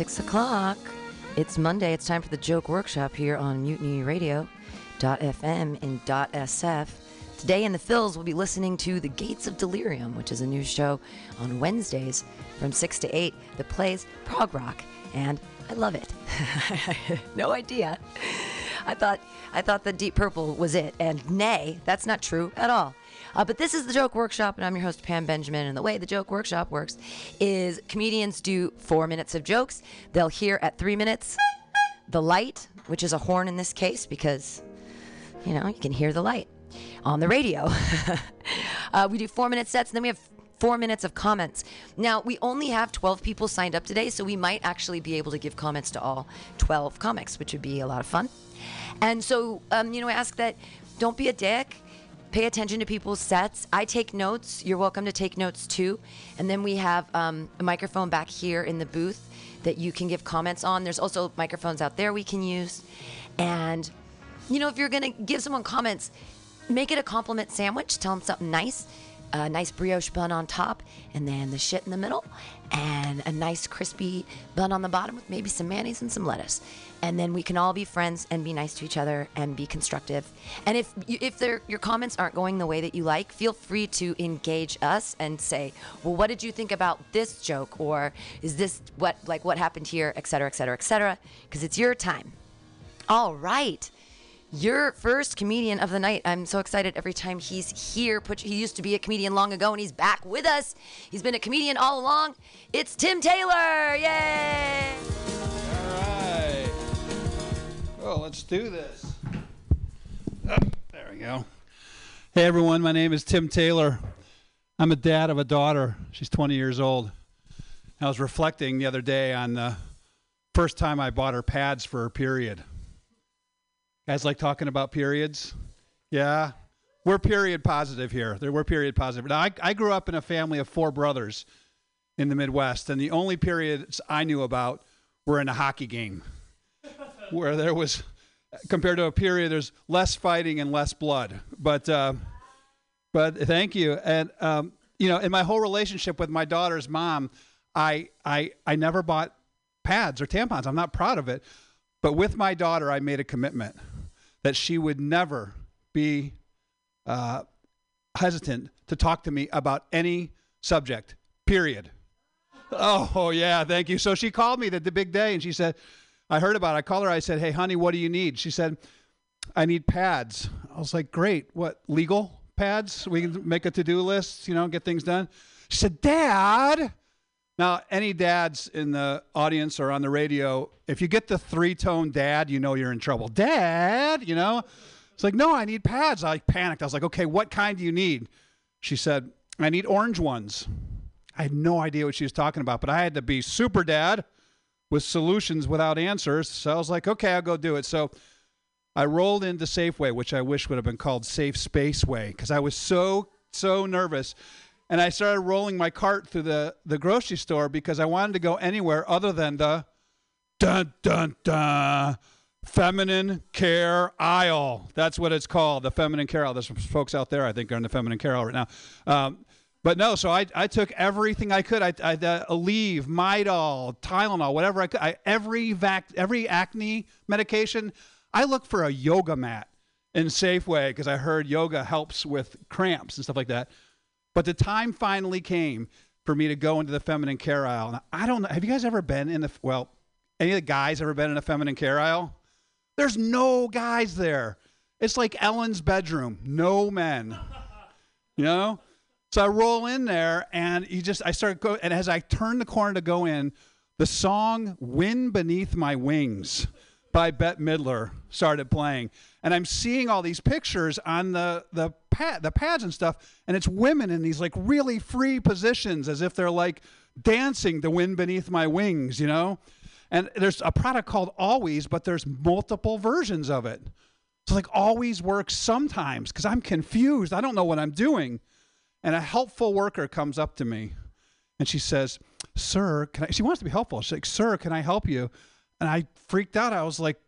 It's six o'clock. It's Monday. It's time for the joke workshop here on Mutiny Radio. .fm and .sf. Today in the Phils, we'll be listening to The Gates of Delirium, which is a new show on Wednesdays from 6 to 8 that plays prog rock. And I love it. no idea. I thought I thought the Deep Purple was it, and nay, that's not true at all. Uh, but this is the Joke Workshop, and I'm your host, Pam Benjamin. And the way the Joke Workshop works is comedians do four minutes of jokes. They'll hear at three minutes the light, which is a horn in this case, because, you know, you can hear the light on the radio. uh, we do four minute sets, and then we have four minutes of comments. Now, we only have 12 people signed up today, so we might actually be able to give comments to all 12 comics, which would be a lot of fun. And so, um, you know, I ask that don't be a dick. Pay attention to people's sets. I take notes. You're welcome to take notes too. And then we have um, a microphone back here in the booth that you can give comments on. There's also microphones out there we can use. And, you know, if you're going to give someone comments, make it a compliment sandwich. Tell them something nice a nice brioche bun on top, and then the shit in the middle, and a nice crispy bun on the bottom with maybe some mayonnaise and some lettuce. And then we can all be friends and be nice to each other and be constructive. And if if your comments aren't going the way that you like, feel free to engage us and say, "Well, what did you think about this joke?" or "Is this what like what happened here?" et cetera, et cetera, et cetera, because it's your time. All right your first comedian of the night. I'm so excited every time he's here. Put, he used to be a comedian long ago, and he's back with us. He's been a comedian all along. It's Tim Taylor. Yay! All right. Well, let's do this. Oh, there we go. Hey, everyone. My name is Tim Taylor. I'm a dad of a daughter. She's 20 years old. I was reflecting the other day on the first time I bought her pads for her period. Guys like talking about periods? Yeah. We're period positive here. We're period positive. Now, I, I grew up in a family of four brothers in the Midwest, and the only periods I knew about were in a hockey game where there was, compared to a period, there's less fighting and less blood. But, uh, but thank you. And, um, you know, in my whole relationship with my daughter's mom, I, I, I never bought pads or tampons. I'm not proud of it. But with my daughter, I made a commitment that she would never be uh, hesitant to talk to me about any subject, period. Oh, yeah, thank you. So she called me the, the big day and she said, I heard about it. I called her. I said, Hey, honey, what do you need? She said, I need pads. I was like, Great. What, legal pads? We can make a to do list, you know, get things done. She said, Dad, now, any dads in the audience or on the radio, if you get the three tone dad, you know you're in trouble. Dad, you know? It's like, no, I need pads. I panicked. I was like, okay, what kind do you need? She said, I need orange ones. I had no idea what she was talking about, but I had to be super dad with solutions without answers. So I was like, okay, I'll go do it. So I rolled into Safeway, which I wish would have been called Safe Space Way, because I was so, so nervous and I started rolling my cart through the, the grocery store because I wanted to go anywhere other than the dun dun dun feminine care aisle. That's what it's called, the feminine care aisle. There's some folks out there I think are in the feminine care aisle right now. Um, but no, so I, I took everything I could. I, I uh, Aleve, Midol, Tylenol, whatever I could. I, every vac, every acne medication. I looked for a yoga mat in Safeway because I heard yoga helps with cramps and stuff like that. But the time finally came for me to go into the feminine care aisle. Now, I don't know. Have you guys ever been in the, well, any of the guys ever been in a feminine care aisle? There's no guys there. It's like Ellen's bedroom, no men. You know? So I roll in there and you just, I start go, and as I turn the corner to go in, the song Wind Beneath My Wings by Bette Midler started playing. And I'm seeing all these pictures on the, the, pad, the pads and stuff, and it's women in these like really free positions as if they're like dancing the wind beneath my wings, you know? And there's a product called Always, but there's multiple versions of it. So like Always works sometimes because I'm confused. I don't know what I'm doing. And a helpful worker comes up to me and she says, Sir, can I? She wants to be helpful. She's like, Sir, can I help you? And I freaked out. I was like,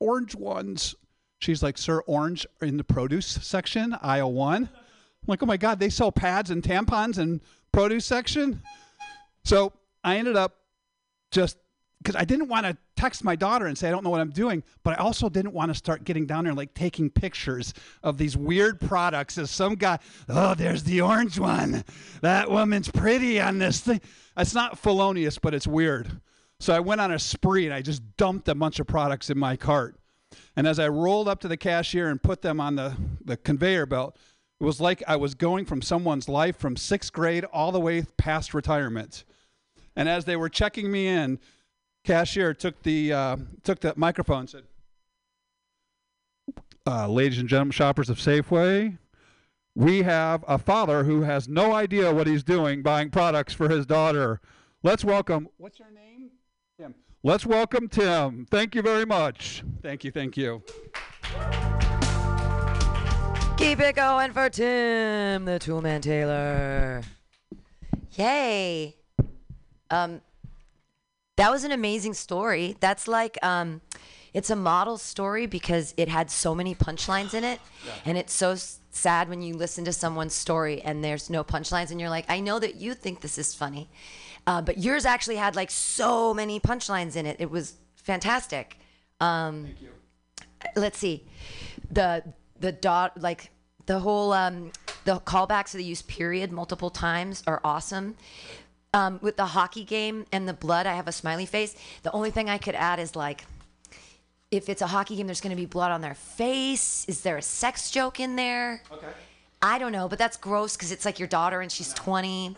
Orange ones. She's like, Sir, orange in the produce section, aisle one. I'm like, oh my God, they sell pads and tampons in produce section? So I ended up just because I didn't want to text my daughter and say I don't know what I'm doing, but I also didn't want to start getting down there and like taking pictures of these weird products as some guy, oh, there's the orange one. That woman's pretty on this thing. It's not felonious, but it's weird. So I went on a spree and I just dumped a bunch of products in my cart. And as I rolled up to the cashier and put them on the, the conveyor belt, it was like I was going from someone's life from sixth grade all the way past retirement. And as they were checking me in, cashier took the uh, took the microphone and said, uh, "Ladies and gentlemen, shoppers of Safeway, we have a father who has no idea what he's doing buying products for his daughter. Let's welcome. What's your name? Tim. Let's welcome Tim. Thank you very much. Thank you. Thank you. Keep it going for Tim, the Toolman Taylor. Yay. Um, that was an amazing story. That's like, um, it's a model story because it had so many punchlines in it. And it's so s- sad when you listen to someone's story and there's no punchlines and you're like, I know that you think this is funny. Uh, but yours actually had like so many punchlines in it. It was fantastic. Um, Thank you. let's see the the dot like the whole um the callbacks that they use period multiple times are awesome um with the hockey game and the blood i have a smiley face the only thing i could add is like if it's a hockey game there's going to be blood on their face is there a sex joke in there Okay. I don't know, but that's gross because it's like your daughter and she's 20,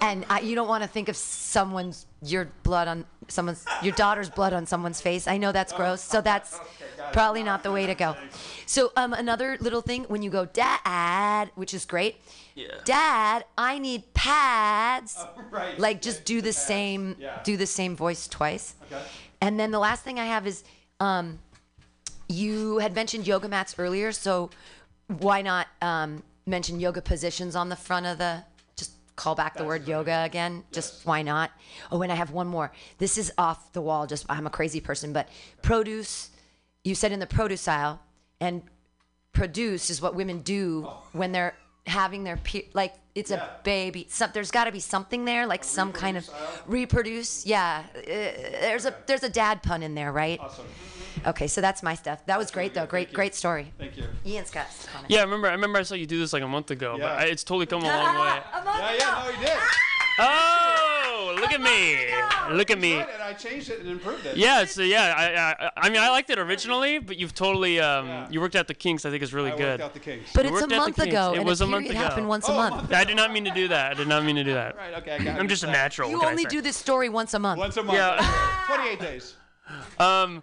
and I, you don't want to think of someone's your blood on someone's your daughter's blood on someone's face. I know that's gross, so that's probably not the way to go. So um, another little thing when you go dad, which is great. Yeah. Dad, I need pads. right. Like just do the same Yeah. do the same voice twice. Okay. And then the last thing I have is um, you had mentioned yoga mats earlier, so why not um, mention yoga positions on the front of the? Just call back the word yoga again. Just why not? Oh, and I have one more. This is off the wall. Just I'm a crazy person, but produce. You said in the produce aisle, and produce is what women do when they're having their pe- like it's Yeah. a baby. Some, there's got to be something there, like some kind of reproduce. Yeah, uh, there's a there's a dad pun in there, right? Awesome. Okay, so that's my stuff. That was great though. Great Thank you. great story. Thank you. Ian's got a comment. Yeah, I remember. I remember I saw you do this like a month ago, Yeah. but I, it's totally come a long way. A month Yeah, ago. yeah, no, you did. Oh, look at me! Look at me! Good, and I changed it and improved it. Yeah, so yeah, I, I, I mean, I liked it originally, but you've totally, um, Yeah. you worked out the kinks. I think is really I good. worked out the kinks. But You it's a worked out the month kinks. ago, It and was a a month period ago. happened once Oh, a a month. month I did not mean to do that. I did not mean to do that. Right. Okay. I got I'm just a natural. You what can I only say? do this story once a month. Once a month. Yeah. 28 days. Um,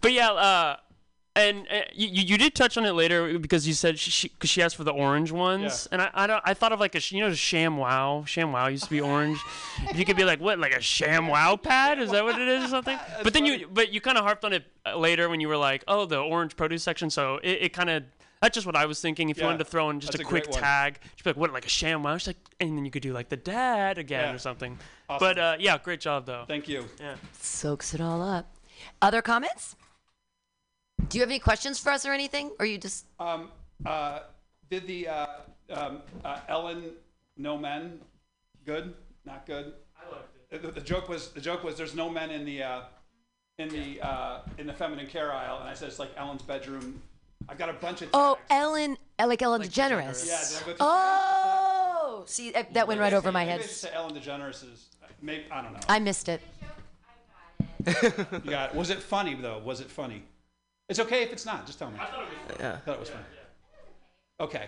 but yeah, uh, and uh, you, you did touch on it later because you said she because she asked for the orange ones, Yeah. and I I, don't, I thought of like a you know ShamWow sham wow used to be orange. if you could be like what like a ShamWow pad is that what it is or something? but then you but you kind of harped on it uh, later when you were like oh the orange produce section, so it, it kind of. That's just what I was thinking. If you wanted to throw in just that's a a quick great tag, she'd be like, "What, like a ShamWow?" She's like, and then you could do like the dad again Yeah. or something. Awesome. But uh, yeah, great job though. Thank you. Yeah. Soaks it all up. Other comments? Do you have any questions for us or anything? Or you just Um, uh, did the uh, um, uh, Ellen No Men good? Not good. I liked it. The, the joke was the joke was there's no men in the uh, in the uh, in the feminine care aisle, and I said it's like Ellen's bedroom. I've got a bunch of. Oh, tags. Ellen, uh, like Ellen Like DeGeneres. DeGeneres. Yeah, did I go too Oh, see, that, that went right over my Maybe I head. should say Ellen DeGeneres is. Maybe I don't know. I missed it. You got it. Was it funny though? Was it funny? It's okay if it's not. Just tell me. Yeah. I thought it was funny. Okay.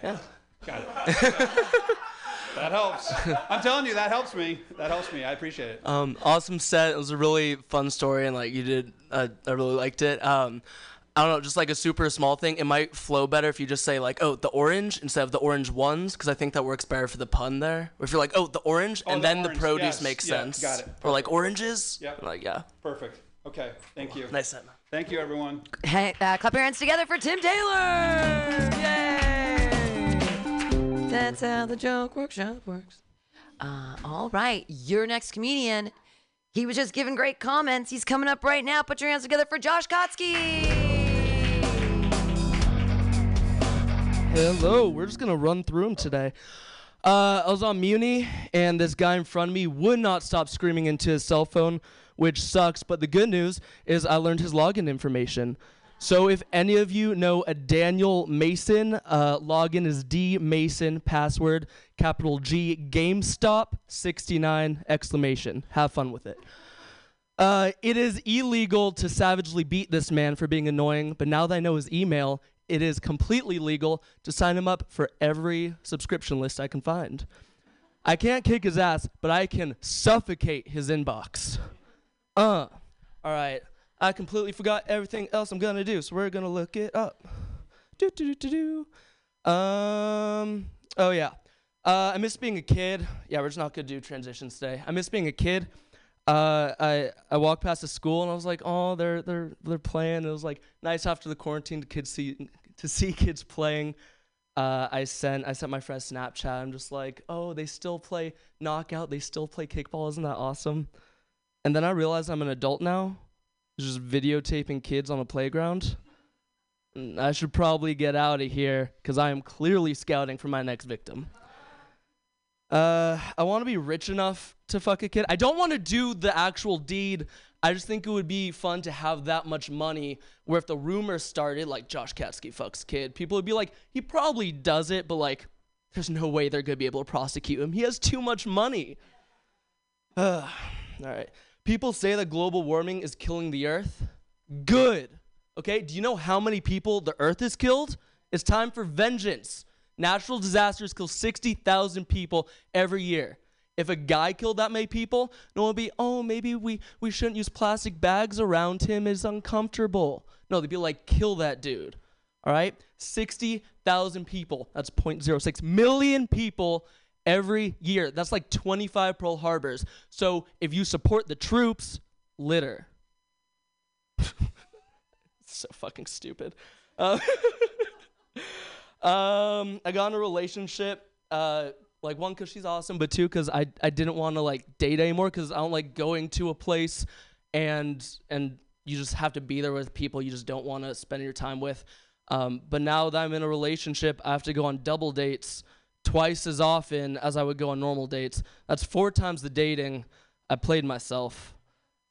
Got it. that helps. I'm telling you, that helps me. That helps me. I appreciate it. Um, awesome set. It was a really fun story, and like you did, uh, I really liked it. Um, I don't know, just like a super small thing. It might flow better if you just say like, "Oh, the orange" instead of the orange ones, because I think that works better for the pun there. Or if you're like, "Oh, the orange," Oh, and the then orange, the produce yes, makes yeah, sense. got it. Or like oranges. Yep. Like yeah, Perfect. Okay. Thank you. nice set. Man. Thank you, everyone. Hey, uh, clap your hands together for Tim Taylor! Yay! That's how the joke workshop works. Uh, all right, your next comedian. He was just giving great comments. He's coming up right now. Put your hands together for Josh Kotsky. Hello, we're just gonna run through them today. Uh, I was on Muni, and this guy in front of me would not stop screaming into his cell phone, which sucks. But the good news is I learned his login information. So if any of you know a Daniel Mason, uh, login is D Mason, password capital G GameStop 69 exclamation. Have fun with it. Uh, it is illegal to savagely beat this man for being annoying, but now that I know his email, it is completely legal to sign him up for every subscription list I can find. I can't kick his ass, but I can suffocate his inbox. Uh, all right. I completely forgot everything else I'm gonna do, so we're gonna look it up. Do do do do do. Um. Oh yeah. Uh, I miss being a kid. Yeah, we're just not gonna do transitions today. I miss being a kid. Uh, I I walked past the school and I was like, oh, they're they're they're playing. It was like nice after the quarantine to kids see to see kids playing. Uh, I sent I sent my friend Snapchat. I'm just like, oh, they still play knockout. They still play kickball. Isn't that awesome? And then I realized I'm an adult now, just videotaping kids on a playground. Mm, I should probably get out of here because I am clearly scouting for my next victim. Uh, I want to be rich enough to fuck a kid. I don't want to do the actual deed. I just think it would be fun to have that much money where if the rumor started, like Josh Katsky fucks kid, people would be like, he probably does it, but like, there's no way they're going to be able to prosecute him. He has too much money. Uh, all right. People say that global warming is killing the earth. Good. Okay, do you know how many people the earth has killed? It's time for vengeance. Natural disasters kill 60,000 people every year. If a guy killed that many people, no one would be, oh, maybe we, we shouldn't use plastic bags around him. It's uncomfortable. No, they'd be like, kill that dude. All right? 60,000 people. That's 0.06 million people every year. That's like 25 Pearl Harbors. So if you support the troops, litter. so fucking stupid. Uh, um, I got in a relationship. Uh, like one, cause she's awesome, but two, cause I I didn't want to like date anymore, cause I don't like going to a place and and you just have to be there with people you just don't want to spend your time with. Um, but now that I'm in a relationship, I have to go on double dates twice as often as I would go on normal dates. That's four times the dating I played myself.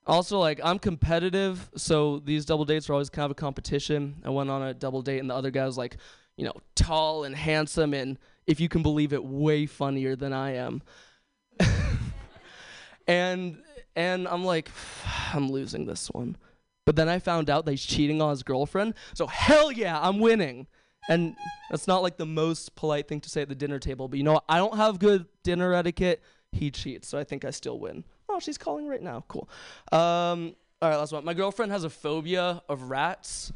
Also, like I'm competitive, so these double dates are always kind of a competition. I went on a double date, and the other guy was like, you know, tall and handsome, and if you can believe it, way funnier than I am. and and I'm like, I'm losing this one. But then I found out that he's cheating on his girlfriend. So hell yeah, I'm winning. And that's not like the most polite thing to say at the dinner table, but you know what? I don't have good dinner etiquette. He cheats, so I think I still win. Oh, she's calling right now. Cool. Um, all right, last one. My girlfriend has a phobia of rats.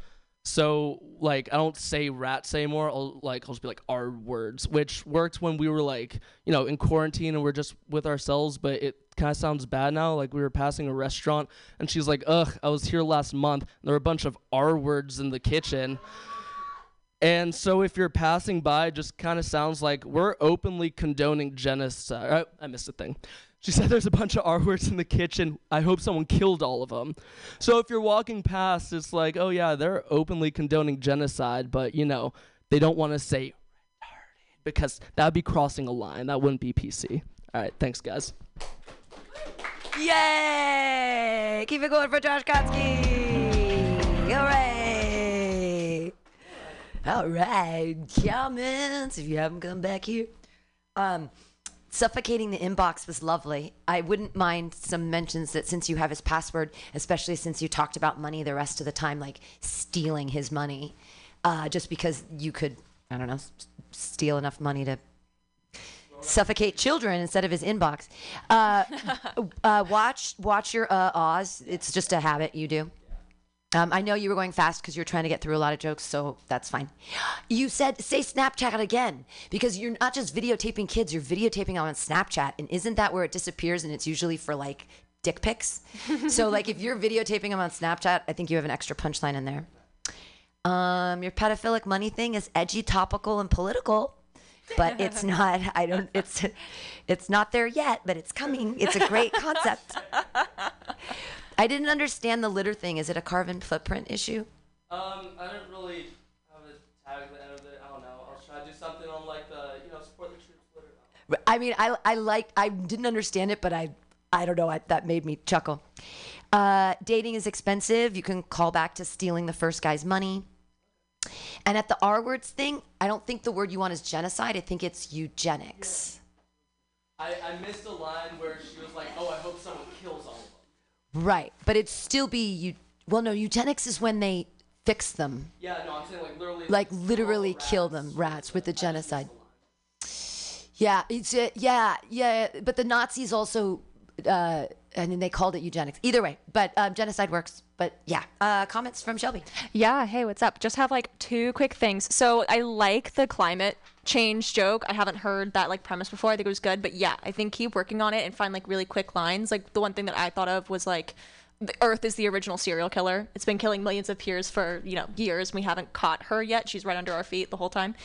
So like I don't say rats anymore. I'll like I'll just be like R words, which worked when we were like you know in quarantine and we're just with ourselves. But it kind of sounds bad now. Like we were passing a restaurant and she's like, "Ugh, I was here last month. there were a bunch of R words in the kitchen." And so if you're passing by, it just kind of sounds like we're openly condoning genocide. Oh, I missed a thing. She said there's a bunch of R words in the kitchen. I hope someone killed all of them. So if you're walking past, it's like, oh yeah, they're openly condoning genocide, but you know, they don't want to say retarded because that would be crossing a line. That wouldn't be PC. All right, thanks guys. Yay! Keep it going for Josh Kotsky! Hooray! All right, comments. If you haven't come back here, um, suffocating the inbox was lovely. I wouldn't mind some mentions that since you have his password, especially since you talked about money the rest of the time, like stealing his money, uh, just because you could, I don't know, s- steal enough money to suffocate children instead of his inbox. Uh, uh, watch watch your uh, Oz. It's just a habit you do. Um, I know you were going fast because you're trying to get through a lot of jokes, so that's fine. You said say Snapchat again because you're not just videotaping kids, you're videotaping them on Snapchat, and isn't that where it disappears? And it's usually for like dick pics. so like if you're videotaping them on Snapchat, I think you have an extra punchline in there. Um, your pedophilic money thing is edgy, topical, and political, but it's not. I don't. It's it's not there yet, but it's coming. It's a great concept. I didn't understand the litter thing. Is it a carbon footprint issue? Um, I didn't really have a tag at the end of it. I don't know. I'll try to do something on like the you know support the troops. Litter. I mean, I I like I didn't understand it, but I I don't know. I, that made me chuckle. Uh, dating is expensive. You can call back to stealing the first guy's money. And at the R words thing, I don't think the word you want is genocide. I think it's eugenics. I, I missed a line where she was like, "Oh, I hope someone kills all of them." Right, but it'd still be you. Well, no, eugenics is when they fix them, Yeah, no, I'm saying like literally. like literally kill them, rats with the genocide. Yeah, it's uh, yeah, yeah. But the Nazis also, uh, I mean, they called it eugenics. Either way, but um, genocide works. But yeah, uh, comments from Shelby. Yeah, hey, what's up? Just have like two quick things. So I like the climate change joke. I haven't heard that like premise before. I think it was good, but yeah, I think keep working on it and find like really quick lines. Like the one thing that I thought of was like the Earth is the original serial killer. It's been killing millions of peers for, you know, years. and We haven't caught her yet. She's right under our feet the whole time.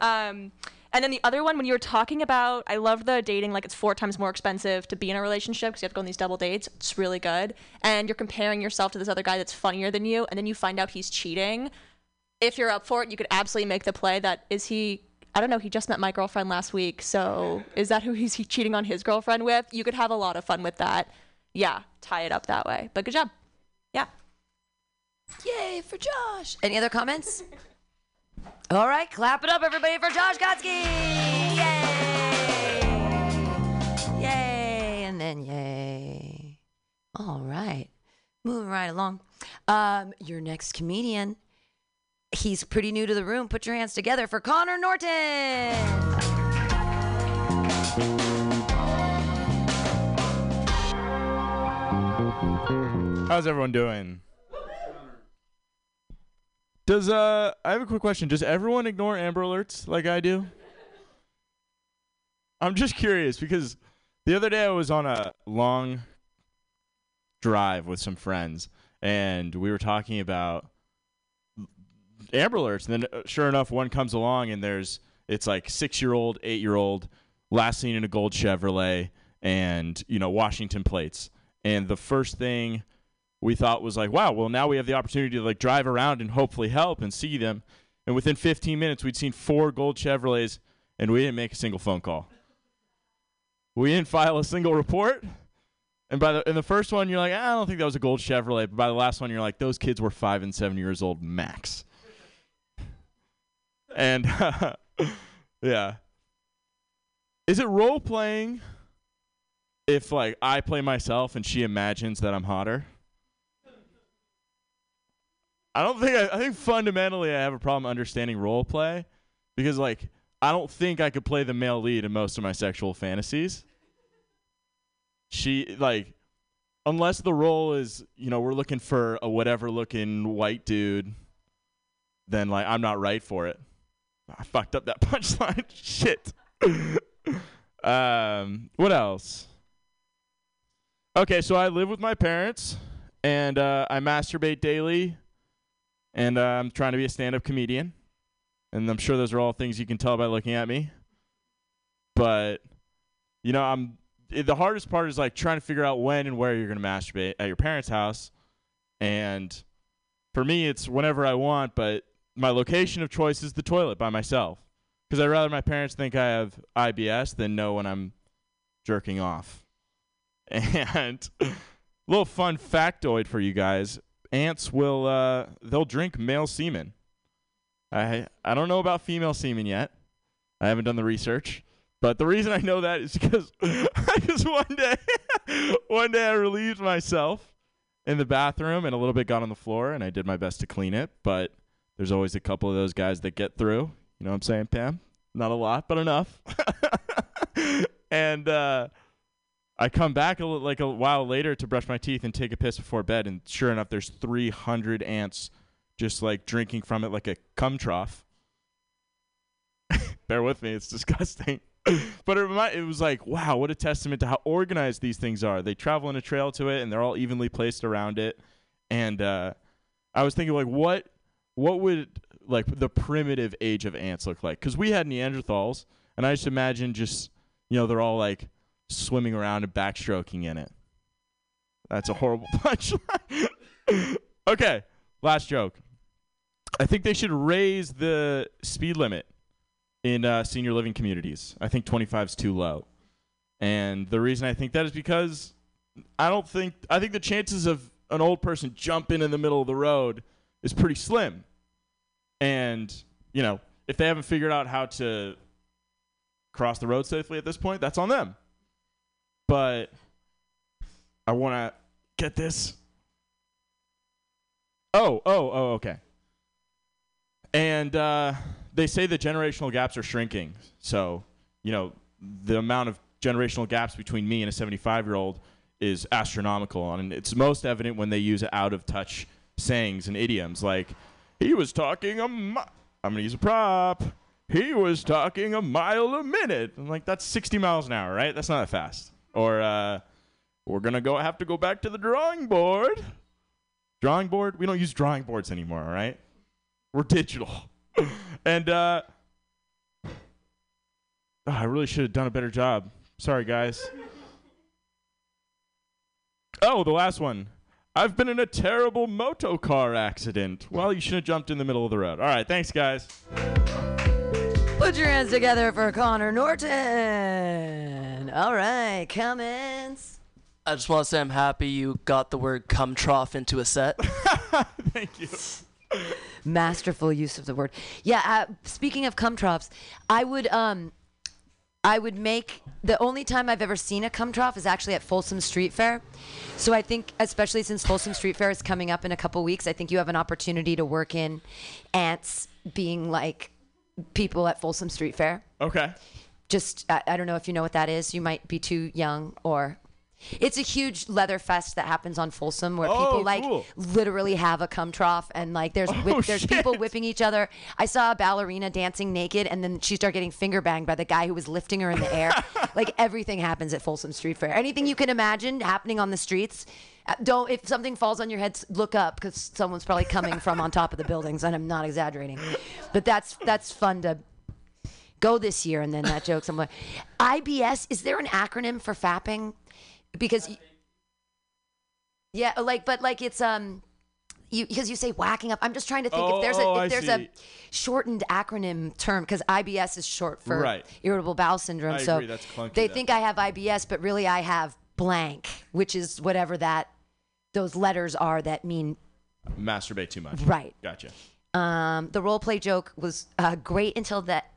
Um and then the other one, when you were talking about, I love the dating, like it's four times more expensive to be in a relationship because you have to go on these double dates. It's really good. And you're comparing yourself to this other guy that's funnier than you, and then you find out he's cheating. If you're up for it, you could absolutely make the play that is he, I don't know, he just met my girlfriend last week. So is that who he's he cheating on his girlfriend with? You could have a lot of fun with that. Yeah, tie it up that way. But good job. Yeah. Yay for Josh. Any other comments? All right, clap it up, everybody, for Josh Gotsky. Yay! Yay, and then yay. All right, moving right along. Um, your next comedian. He's pretty new to the room. Put your hands together for Connor Norton. How's everyone doing? Does uh I have a quick question. Does everyone ignore Amber Alerts like I do? I'm just curious because the other day I was on a long drive with some friends and we were talking about Amber Alerts and then uh, sure enough one comes along and there's it's like 6-year-old, 8-year-old last seen in a gold Chevrolet and you know Washington plates. And the first thing we thought was like, wow, well now we have the opportunity to like drive around and hopefully help and see them. And within 15 minutes, we'd seen four gold Chevrolets, and we didn't make a single phone call. We didn't file a single report. And by the in the first one, you're like, "Ah, I don't think that was a gold Chevrolet. But by the last one, you're like, those kids were five and seven years old max. And yeah, is it role playing? If like I play myself and she imagines that I'm hotter. I don't think I, I think fundamentally I have a problem understanding role play because like I don't think I could play the male lead in most of my sexual fantasies. She like unless the role is, you know, we're looking for a whatever looking white dude, then like I'm not right for it. I fucked up that punchline. Shit. um, what else? Okay, so I live with my parents, and uh, I masturbate daily, and uh, I'm trying to be a stand-up comedian, and I'm sure those are all things you can tell by looking at me. But you know, I'm it, the hardest part is like trying to figure out when and where you're going to masturbate at your parents' house, and for me, it's whenever I want. But my location of choice is the toilet by myself, because I'd rather my parents think I have IBS than know when I'm jerking off. And a little fun factoid for you guys: ants will uh, they'll drink male semen. I I don't know about female semen yet. I haven't done the research, but the reason I know that is because I just one day one day I relieved myself in the bathroom and a little bit got on the floor and I did my best to clean it, but there's always a couple of those guys that get through. You know what I'm saying, Pam? Not a lot, but enough. and uh I come back a, like a while later to brush my teeth and take a piss before bed, and sure enough, there's 300 ants just like drinking from it like a cum trough. Bear with me, it's disgusting. but it, it was like, wow, what a testament to how organized these things are. They travel in a trail to it, and they're all evenly placed around it. And uh, I was thinking, like, what, what would like the primitive age of ants look like? Because we had Neanderthals, and I just imagine just, you know, they're all like swimming around and backstroking in it. That's a horrible punchline. okay, last joke. I think they should raise the speed limit in uh, senior living communities. I think 25 is too low. And the reason I think that is because I don't think I think the chances of an old person jumping in the middle of the road is pretty slim. And, you know, if they haven't figured out how to cross the road safely at this point, that's on them. But I want to get this. Oh, oh, oh, okay. And uh, they say the generational gaps are shrinking. So, you know, the amount of generational gaps between me and a 75 year old is astronomical. And it's most evident when they use out of touch sayings and idioms like, he was talking a mi- I'm going to use a prop. He was talking a mile a minute. I'm like, that's 60 miles an hour, right? That's not that fast. Or, uh, we're to go have to go back to the drawing board. Drawing board? We don't use drawing boards anymore, all right? We're digital. and uh, oh, I really should have done a better job. Sorry, guys. Oh, the last one. I've been in a terrible moto car accident. Well, you shouldn't have jumped in the middle of the road. All right, thanks, guys. Put your hands together for Connor Norton. All right, comments. I just want to say I'm happy you got the word cum trough into a set. Thank you. Masterful use of the word. Yeah. Uh, speaking of cum troughs, I would um, I would make the only time I've ever seen a cum trough is actually at Folsom Street Fair. So I think, especially since Folsom Street Fair is coming up in a couple weeks, I think you have an opportunity to work in ants being like people at Folsom Street Fair. Okay. just I, I don't know if you know what that is. You might be too young or it's a huge leather fest that happens on Folsom where Oh, people like cool. literally have a cum trough and like there's whip, Oh, there's people whipping each other. I saw a ballerina dancing naked and then she started getting finger banged by the guy who was lifting her in the air. like everything happens at Folsom Street Fair. Anything you can imagine happening on the streets. Uh, Don't if something falls on your head, look up because someone's probably coming from on top of the buildings, and I'm not exaggerating. But that's that's fun to go this year and then that joke somewhere. IBS, is there an acronym for fapping? Because yeah, like but like it's um you because you say whacking up. I'm just trying to think if there's Oh, a if there's see. a shortened acronym term because IBS is short for Right. irritable bowel syndrome. I so agree, clunky, they think I have IBS, but really I have blank, which is whatever that those letters are that mean Masturbate too much. right. Gotcha. Um, the role play joke was uh, great until that.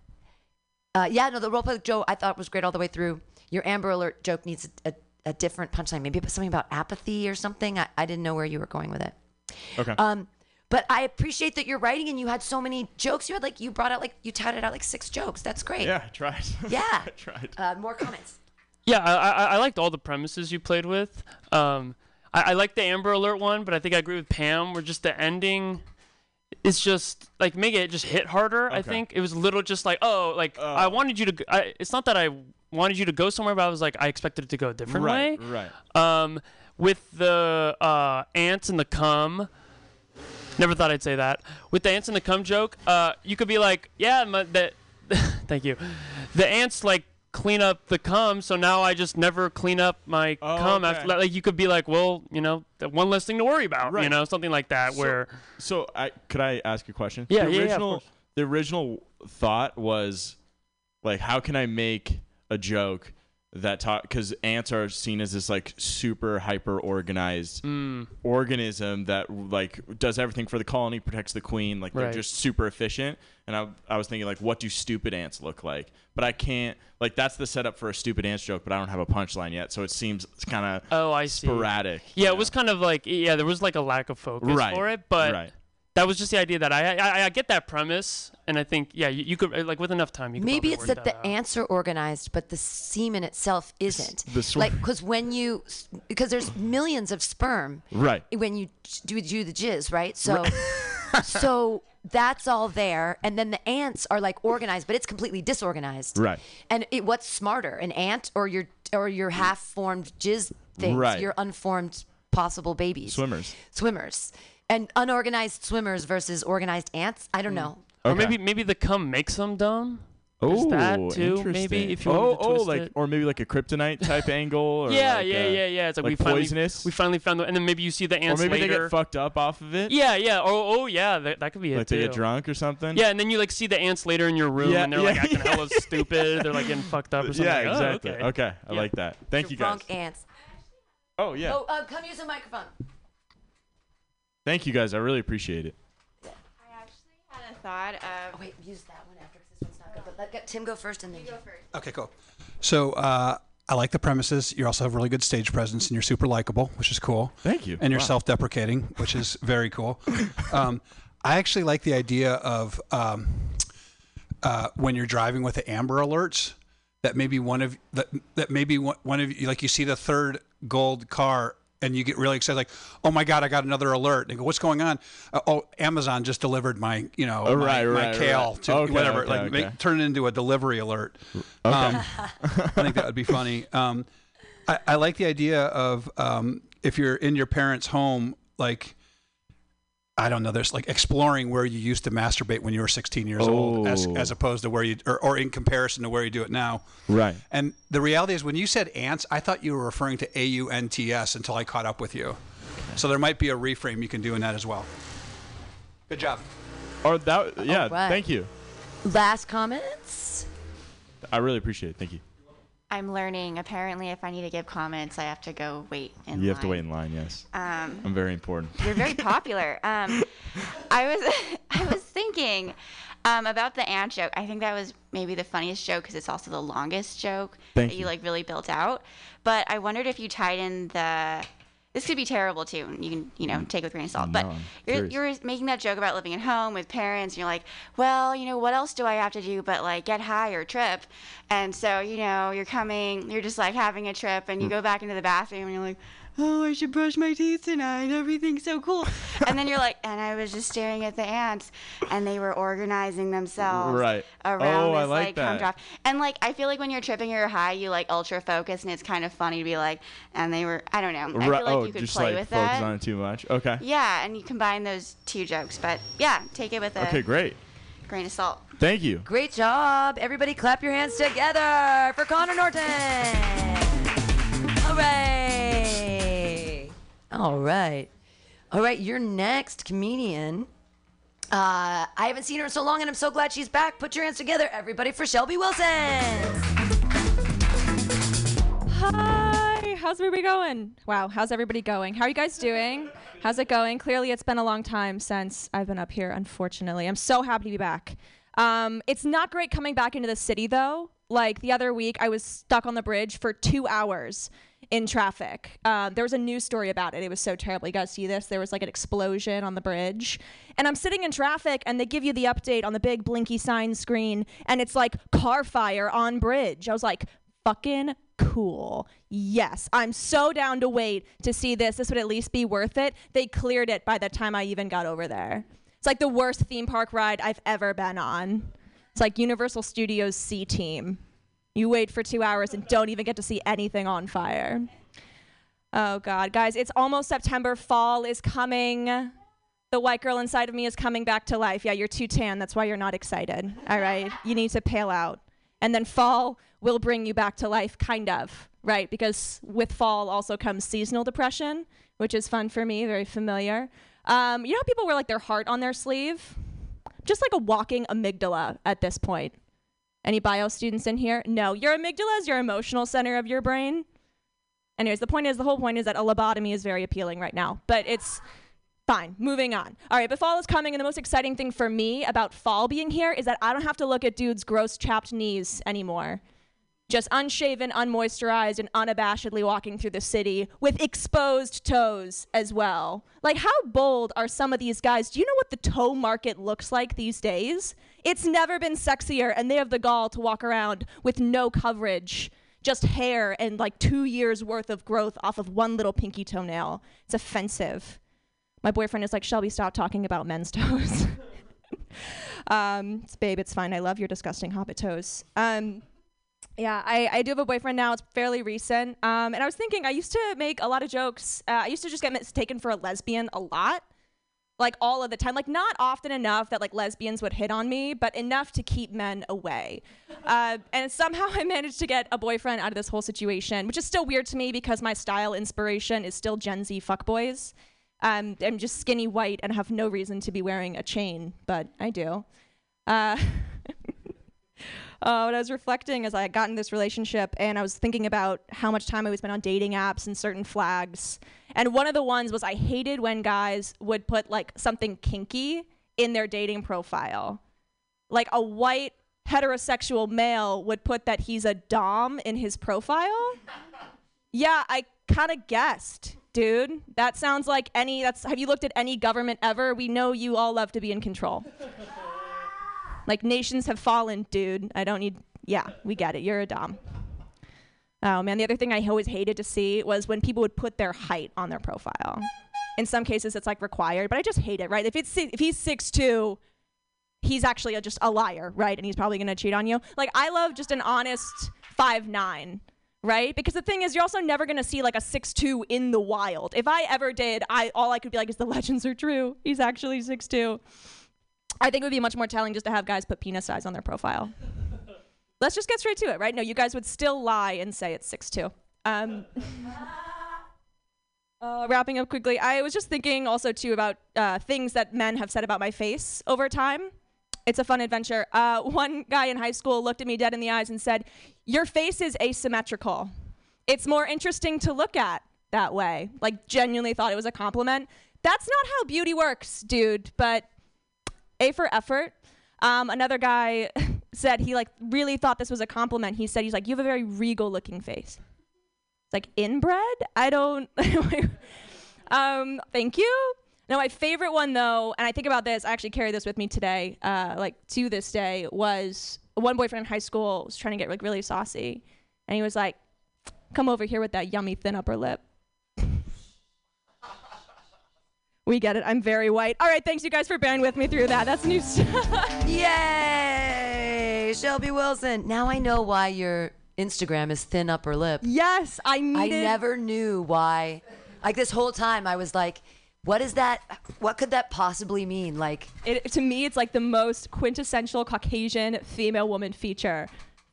Uh, yeah, no, the role play joke I thought was great all the way through. Your Amber Alert joke needs a, a, a different punchline, maybe something about apathy or something. I, I didn't know where you were going with it. Okay. Um, but I appreciate that you're writing and you had so many jokes. You had like you brought out like you touted out like six jokes. That's great. yeah, I tried. Yeah. I tried. Uh, more comments. Yeah, I, I, I liked all the premises you played with. Um, I, I like the Amber Alert one, but I think I agree with Pam. Where just the ending it's just like make it just hit harder. I think it was a little just like oh, like I Oh. wanted you to. I, it's not that I wanted you to go somewhere, but I was like I expected it to go a different right. way. Right. Um, with the uh, ants and the cum. Never thought I'd say that. With the ants and the cum joke, uh, you could be like, yeah, my, the, thank you. The ants like clean up the cum, so now I just never clean up my Oh, cum. okay. After, like you could be like, well, you know, one less thing to worry about. You know, something like that. So- where So, I could I ask a question? Yeah, the yeah, yeah, original. The original thought was, like, how can I make a joke that talk? Because ants are seen as this like super hyper organized mm, organism that like does everything for the colony, protects the queen. Like they're Right. just super efficient. And I, I was thinking like, what do stupid ants look like? But I can't like that's the setup for a stupid ants joke. But I don't have a punchline yet, so it seems kind of oh, I see. sporadic. Yeah, know? it was kind of like yeah, there was like a lack of focus right for it, but right. That was just the idea that I I, I get that premise, and I think yeah, you, you could like with enough time, you could Maybe it's work that the out. ants are organized, but the semen itself isn't. the sw- like because when you because there's millions of sperm right. when you do, do the jizz, right? So, so that's all there, and then the ants are like organized, but it's completely disorganized. Right. And it, what's smarter, an ant or your or your half-formed jizz things, Right. your unformed possible babies, Swimmers. swimmers, and unorganized swimmers versus organized ants? I don't know. Or Okay. maybe maybe the cum makes them dumb. There's Oh, that too, maybe, interesting. if you oh, wanted to oh, twist like it. or maybe like a kryptonite type angle. Or yeah, like, yeah, uh, yeah, yeah. It's like, like we finally we finally found the, and then maybe you see the ants. Later. Or ants maybe they later. get fucked up off of it. yeah, yeah. Oh, oh, yeah. That, that could be like it they too. get drunk or something. Yeah, and then you like see the ants later in your room, Yeah, and they're like yeah, acting yeah. hella stupid. They're like getting fucked up or something. Yeah, Like, oh, exactly. okay. okay. I Yeah. like that. Thank you guys. Drunk ants. Oh yeah. Oh, uh, come use a microphone. Thank you guys. I really appreciate it. I actually had a thought Oh, of. wait, use that one after because this one's not good. But let get Tim go first and then. You go first. Okay, cool. So uh, I like the premises. You also have really good stage presence, and you're super likable, which is cool. Thank you. And you're Wow. self-deprecating, which is very cool. Um, I actually like the idea of um, uh, when you're driving with the Amber Alerts, that maybe one of that that maybe one, one of you like you see the third gold car. And you get really excited, like, "Oh my God, I got another alert!" And go, "What's going on?" Uh, oh, Amazon just delivered my, you know, Oh, my, right, my right, kale right. to Okay, whatever. okay, like, okay. Make, turn it into a delivery alert. Okay. Um, I think that would be funny. Um, I, I like the idea of um, if you're in your parents' home, like I don't know, there's like exploring where you used to masturbate when you were 16 years old, as Oh. as opposed to where you or, or in comparison to where you do it now. right. And the reality is, when you said ants, I thought you were referring to A U N T S until I caught up with you. So there might be a reframe you can do in that as well. Good job. Or that. Yeah. Oh, right. Thank you. Last comments. I really appreciate it. Thank you. I'm learning. Apparently, if I need to give comments, I have to go wait in you have to wait in line. Yes. Um, I'm very important. you're very popular. Um, I was I was thinking um, about the ant joke. I think that was maybe the funniest joke because it's also the longest joke Thank that you. you like really built out. But I wondered if you tied in the. This could be terrible too. and You can you know take it with a grain of salt. No, but you're, you're making that joke about living at home with parents. And you're like, well, you know, what else do I have to do but like get high or trip? And so you know, you're coming. You're just like having a trip, and you Mm. go back into the bathroom, and you're like, oh, I should brush my teeth tonight. Everything's so cool. and then you're like, and I was just staring at the ants, and they were organizing themselves Right. around Oh, I this like like cum that. drop. And like, I feel like when you're tripping or you're high, you like ultra focus, and it's kind of funny to be like, and they were, I don't know. I Right- feel like oh, you could just play like with focus that. on it too much. Okay. Yeah, and you combine those two jokes, but yeah, take it with a Okay. Great. grain of salt. Thank you. Great job. Everybody clap your hands together for Connor Norton. Hooray. All right. All right, your next comedian. Uh, I haven't seen her in so long, and I'm so glad she's back. Put your hands together, everybody, for Shelby Wilson. Hi, how's everybody going? Wow, how's everybody going? How are you guys doing? How's it going? Clearly, it's been a long time since I've been up here, unfortunately. I'm so happy to be back. Um, it's not great coming back into the city, though. Like the other week, I was stuck on the bridge for two hours in traffic. Uh, there was a news story about it. It was so terrible. You guys see this? There was like an explosion on the bridge. And I'm sitting in traffic, and they give you the update on the big blinky sign screen, and it's like car fire on bridge. I was like, fucking cool. Yes, I'm so down to wait to see this. This would at least be worth it. They cleared it by the time I even got over there. It's like the worst theme park ride I've ever been on. It's like Universal Studios C Team. You wait for two hours and don't even get to see anything on fire. Oh, God. Guys, it's almost September. Fall is coming. The white girl inside of me is coming back to life. Yeah, you're too tan. That's why you're not excited. All right. You need to pale out. And then fall will bring you back to life, kind of, right? Because with fall also comes seasonal depression, which is fun for me, very familiar. Um, you know how people wear like their heart on their sleeve? Just like a walking amygdala at this point. Any bio students in here? No. Your amygdala is your emotional center of your brain. Anyways, the point is, the whole point is that a lobotomy is very appealing right now, but it's fine. Moving on. All right, but fall is coming, and the most exciting thing for me about fall being here is that I don't have to look at dudes' gross chapped knees anymore. Just unshaven, unmoisturized, and unabashedly walking through the city with exposed toes as well. Like, how bold are some of these guys? Do you know what the toe market looks like these days? It's never been sexier, and they have the gall to walk around with no coverage, just hair and like two years worth of growth off of one little pinky toenail. It's offensive. My boyfriend is like, Shelby, stop talking about men's toes. um, it's, babe, it's fine. I love your disgusting hobbit toes. Um, yeah, I, I do have a boyfriend now. It's fairly recent. Um, and I was thinking, I used to make a lot of jokes. Uh, I used to just get mistaken for a lesbian a lot. Like all of the time. Like not often enough that like lesbians would hit on me, but enough to keep men away. Uh, and somehow I managed to get a boyfriend out of this whole situation, which is still weird to me because my style inspiration is still Gen Z fuckboys. Um, I'm just skinny white and have no reason to be wearing a chain, but I do. Uh, uh, when I was reflecting as I got in this relationship and I was thinking about how much time I would spend on dating apps and certain flags. And one of the ones was I hated when guys would put like something kinky in their dating profile. Like a white heterosexual male would put that he's a Dom in his profile. yeah, I kind of guessed, dude. That sounds like any that's have you looked at any government ever? We know you all love to be in control. Like nations have fallen, dude. I don't need. Yeah, we get it. You're a dom. Oh man, the other thing I always hated to see was when people would put their height on their profile. In some cases, it's like required, but I just hate it. Right? If it's if he's six two, he's actually a, just a liar, right? And he's probably gonna cheat on you. Like I love just an honest five nine. Right? Because the thing is, you're also never gonna see like a six two in the wild. If I ever did, I all I could be like is the legends are true. He's actually six two. I think it would be much more telling just to have guys put penis size on their profile. Let's just get straight to it, right? No, you guys would still lie and say it's six two. Um, uh, wrapping up quickly, I was just thinking also too about uh, things that men have said about my face over time. It's a fun adventure. Uh, one guy in high school looked at me dead in the eyes and said, "Your face is asymmetrical. It's more interesting to look at that way." Like genuinely thought it was a compliment. That's not how beauty works, dude. But a for effort. Um, another guy said he like really thought this was a compliment. He said he's like you have a very regal looking face. It's like inbred. I don't. um, thank you. Now my favorite one though, and I think about this. I actually carry this with me today, uh, like to this day, was one boyfriend in high school was trying to get like really saucy, and he was like, "Come over here with that yummy thin upper lip." We get it. I'm very white. All right, thanks you guys for bearing with me through that. That's new stuff. Yay! Shelby Wilson. Now I know why your Instagram is thin upper lip. yes, I needed... I never knew why. Like this whole time, I was like, what is that? What could that possibly mean? Like, It, to me, it's like the most quintessential Caucasian female woman feature.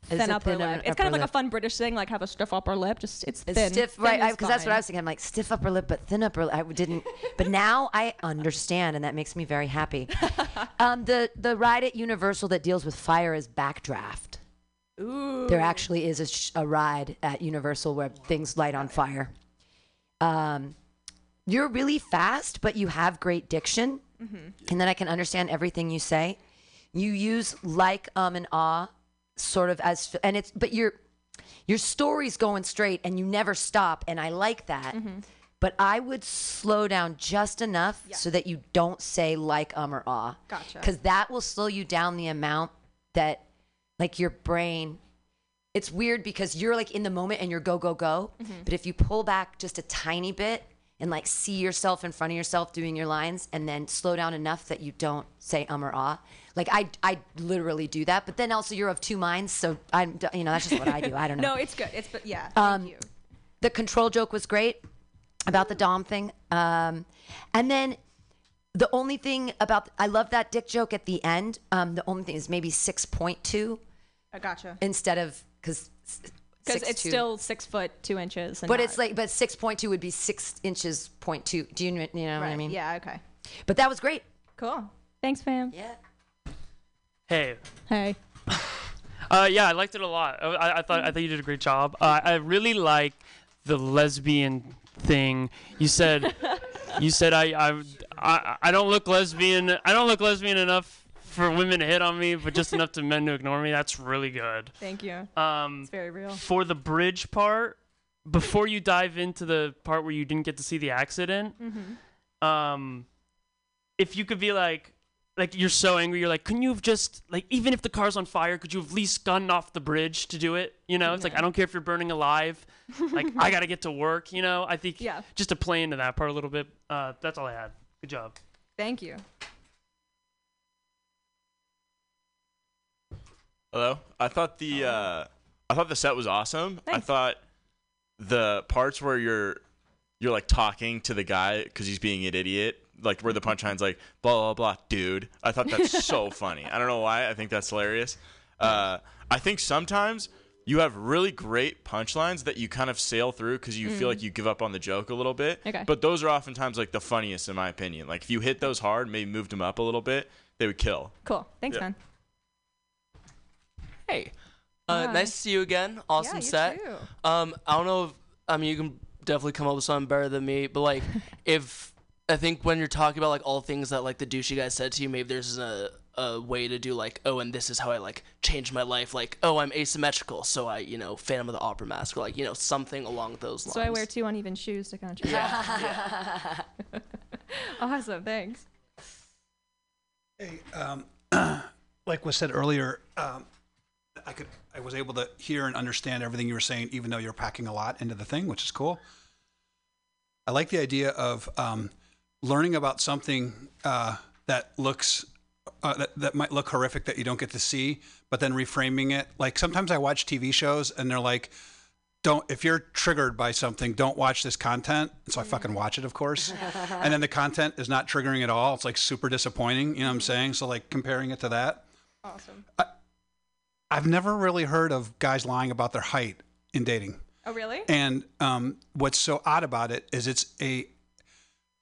Thin it upper thin lip. upper It's kind of like a fun British thing, like have a stiff upper lip. Just it's it's thin. stiff, Thin right? Because that's what I was thinking. I'm like, stiff upper lip, but thin upper lip. I didn't, but now I understand, and that makes me very happy. um, the the ride at Universal that deals with fire is Backdraft. Ooh. There actually is a, sh- a ride at Universal where things light on fire. Um, you're really fast, but you have great diction, and then I can understand everything you say. You use like, um, and ah, sort of as, and it's, but your your story's going straight, and you never stop, and I like that. But I would slow down just enough so that you don't say like, um, or ah. Gotcha. Because that will slow you down the amount that like your brain it's weird because you're like in the moment and you're go go go but if you pull back just a tiny bit and like see yourself in front of yourself doing your lines and then slow down enough that you don't say um or ah like i i literally do that but then also you're of two minds so i'm you know that's just what i do i don't know No, it's good. It's but yeah. Um, Thank you. the control joke was great about the dom thing um and then the only thing about i love that dick joke at the end um the only thing is maybe 6.2 I gotcha. instead of because Because it's still six foot two inches. And but not- it's like but 6.2 would be six inches point two do you, you know what i mean Yeah. Okay. but that was great Cool. Thanks, fam. yeah Hey. Hey. Uh, yeah, I liked it a lot. I, I, I thought I thought you did a great job. Uh, I really like the lesbian thing. You said you said I, I I I don't look lesbian. I don't look lesbian enough for women to hit on me, but just enough to men to ignore me. That's really good. Thank you. Um, It's very real. for the bridge part, before you dive into the part where you didn't get to see the accident, um, if you could be like, like you're so angry, you're like, couldn't you have just like, even if the car's on fire, could you have at least gotten off the bridge to do it? You know, it's like I don't care if you're burning alive, like I gotta get to work. You know, I think Yeah. just to play into that part a little bit. Uh, that's all I had. Good job. Thank you. Hello. I thought the uh, I thought the set was awesome. I thought the parts where you're you're like talking to the guy because he's being an idiot. Like where the punchline's like blah blah blah, dude. I thought that's so funny. I don't know why. I think that's hilarious. Uh, I think sometimes you have really great punchlines that you kind of sail through because you feel like you give up on the joke a little bit. Okay. But those are oftentimes like the funniest in my opinion. Like if you hit those hard, maybe moved them up a little bit, they would kill. Cool. Thanks, Yeah. man. Hey, uh, Hi. nice to see you again. Awesome yeah, you set. too. Um, I don't know if I mean you can definitely come up with something better than me, but like if I think when you're talking about like all things that like the douchey guy said to you, maybe there's a a way to do like oh and this is how I like changed my life like oh I'm asymmetrical so I you know Phantom of the Opera mask or like you know something along those lines. So I wear two uneven shoes to kind of. Yeah, awesome. Thanks. Hey, um, like was said earlier, um, I could I was able to hear and understand everything you were saying, even though you're packing a lot into the thing, which is cool. I like the idea of um, learning about something uh, that looks uh, that that might look horrific that you don't get to see, but then reframing it. Like sometimes I watch TV shows and they're like. Don't if you're triggered by something, don't watch this content. And so I fucking watch it, of course. and then the content is not triggering at all. It's like super disappointing. You know what I'm saying? So like comparing it to that. Awesome. I've never really heard of guys lying about their height in dating. Oh, really? And um, what's so odd about it is it's a.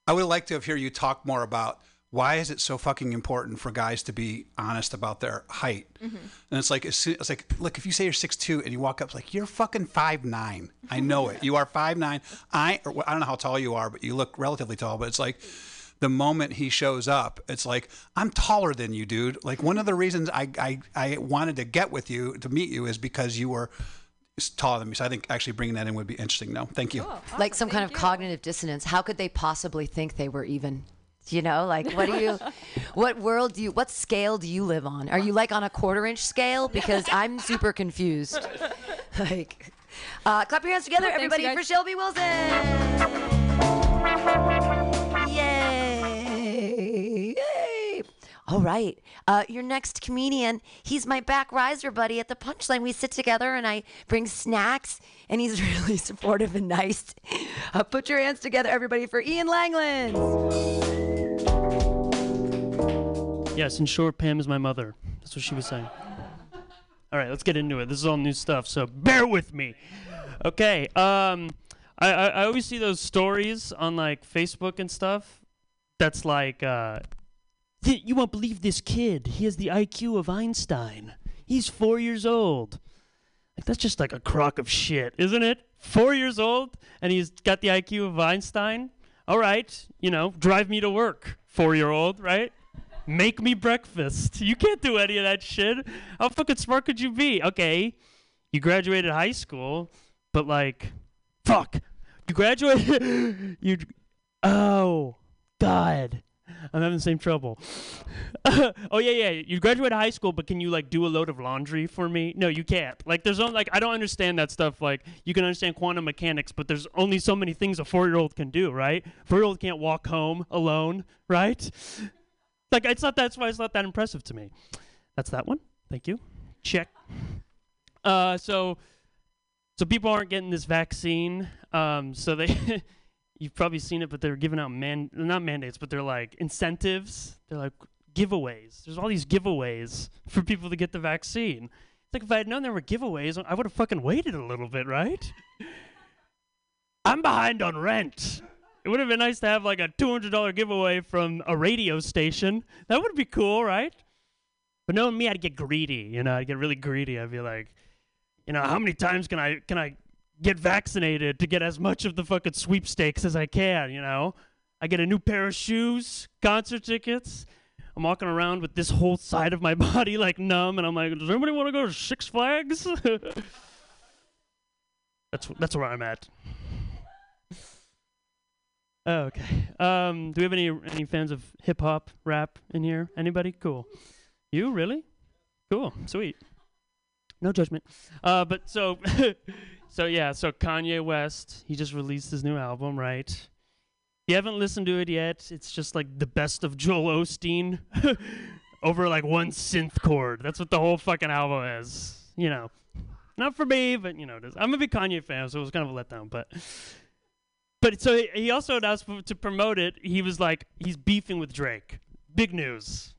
I would like to hear you talk more about why is it so fucking important for guys to be honest about their height. Mm-hmm. And it's like it's, like look if you say you're six two and you walk up it's like you're fucking five nine. I know it. You are five nine. I or I don't know how tall you are, but you look relatively tall. But it's like the moment he shows up, it's like I'm taller than you, dude. Like one of the reasons I I, I wanted to get with you to meet you is because you were taller than me. So I think actually bringing that in would be interesting. No, thank you. like some kind of cognitive dissonance. How could they possibly think they were even? You know, like what do you, what world do you, what scale do you live on? Are you like on a quarter inch scale? Because I'm super confused. like, uh, clap your hands together, Cool, thanks, everybody, you for. Shelby Wilson. All right. Uh, your next comedian, he's my back riser buddy at the punchline. We sit together and I bring snacks, and he's really supportive and nice. Uh, put your hands together, everybody, for Ian Langland. Yes, in short, Pam is my mother. That's what she was saying. All right, let's get into it. This is all new stuff, so bear with me. Okay. Um, I, I, I always see those stories on like Facebook and stuff. That's like, uh, "Th- you won't believe this kid. He has the IQ of Einstein. He's four years old. Like that's just like a crock of shit, isn't it? Four years old, and he's got the IQ of Einstein. All right, you know, drive me to work, four-year-old, right? Make me breakfast. You can't do any of that shit. How fucking smart could you be? Okay, you graduated high school, but like, fuck, you graduated. you, oh, God, I'm having the same trouble. oh yeah, yeah. You graduated high school, but can you like do a load of laundry for me? No, you can't. Like, there's only like I don't understand that stuff. Like, you can understand quantum mechanics, but there's only so many things a four-year-old can do, right? Four-year-old can't walk home alone, right? Like, it's not that's why it's not that impressive to me. That's that one. Thank you. Check. Uh, so, so people aren't getting this vaccine. Um, so they, you've probably seen it, but they're giving out man, not mandates, but they're like incentives. They're like giveaways. There's all these giveaways for people to get the vaccine. It's like if I had known there were giveaways, I would have fucking waited a little bit, right? I'm behind on rent. It would have been nice to have like a $200 giveaway from a radio station. That would be cool, right? But knowing me, I'd get greedy. You know, I'd get really greedy. I'd be like, you know, how many times can I can I get vaccinated to get as much of the fucking sweepstakes as I can? You know, I get a new pair of shoes, concert tickets. I'm walking around with this whole side of my body like numb, and I'm like, does anybody want to go to Six Flags? that's that's where I'm at. Okay. Um, do we have any any fans of hip hop, rap in here? Anybody? Cool. You really? Cool. Sweet. No judgment. Uh, but so, so yeah. So Kanye West, he just released his new album, right? If you haven't listened to it yet, it's just like the best of Joel Osteen over like one synth chord. That's what the whole fucking album is. You know, not for me, but you know. I'm a big Kanye fan, so it was kind of a letdown. But but so he- he also announced to promote it. He was like, he's beefing with Drake. Big news.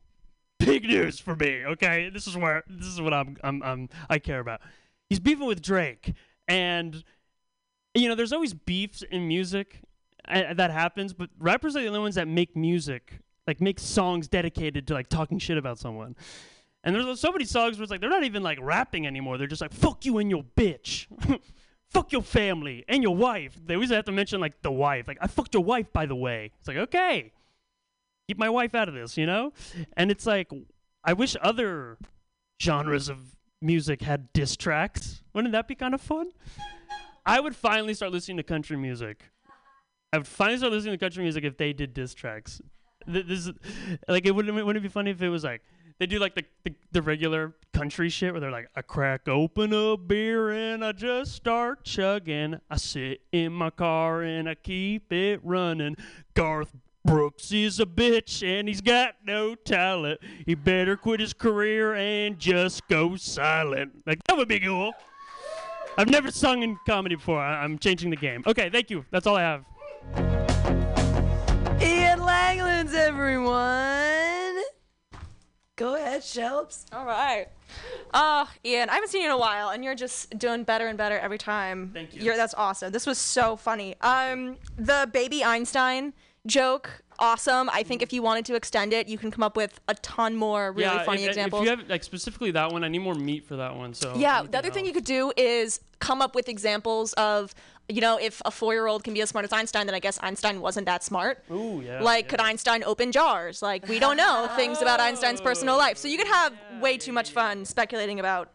Big news for me. Okay, this is where this is what I'm I'm, I'm I care about. He's beefing with Drake, and you know, there's always beefs in music uh, that happens, but rappers are the only ones that make music, like make songs dedicated to like talking shit about someone. And there's so many songs where it's like they're not even like rapping anymore. They're just like fuck you and your bitch. fuck your family and your wife. They always have to mention like the wife. Like I fucked your wife by the way. It's like okay. Keep my wife out of this, you know? And it's like I wish other genres of music had diss tracks. Wouldn't that be kind of fun? I would finally start listening to country music. I would finally start listening to country music if they did diss tracks. Th- This, like, it wouldn't wouldn't it be funny if it was like they do like the, the the regular country shit where they're like, I crack open a beer and I just start chugging. I sit in my car and I keep it running. Garth Brooks is a bitch and he's got no talent. He better quit his career and just go silent. Like that would be cool. I've never sung in comedy before. I- I'm changing the game. Okay, thank you. That's all I have. Ian Langlands, everyone. Go ahead, Shelps. All right. Oh, Ian, I haven't seen you in a while, and you're just doing better and better every time. Thank you. You're, that's awesome. This was so funny. Um, the baby Einstein joke, awesome. I think if you wanted to extend it, you can come up with a ton more really yeah, funny if, examples. If you have like specifically that one, I need more meat for that one. So yeah, the other thing you could do is come up with examples of, you know, if a four-year-old can be as smart as Einstein, then I guess Einstein wasn't that smart. Ooh, yeah. like, yeah. could Einstein open jars? Like, we don't know things about Einstein's personal life. So you could have way too much fun speculating about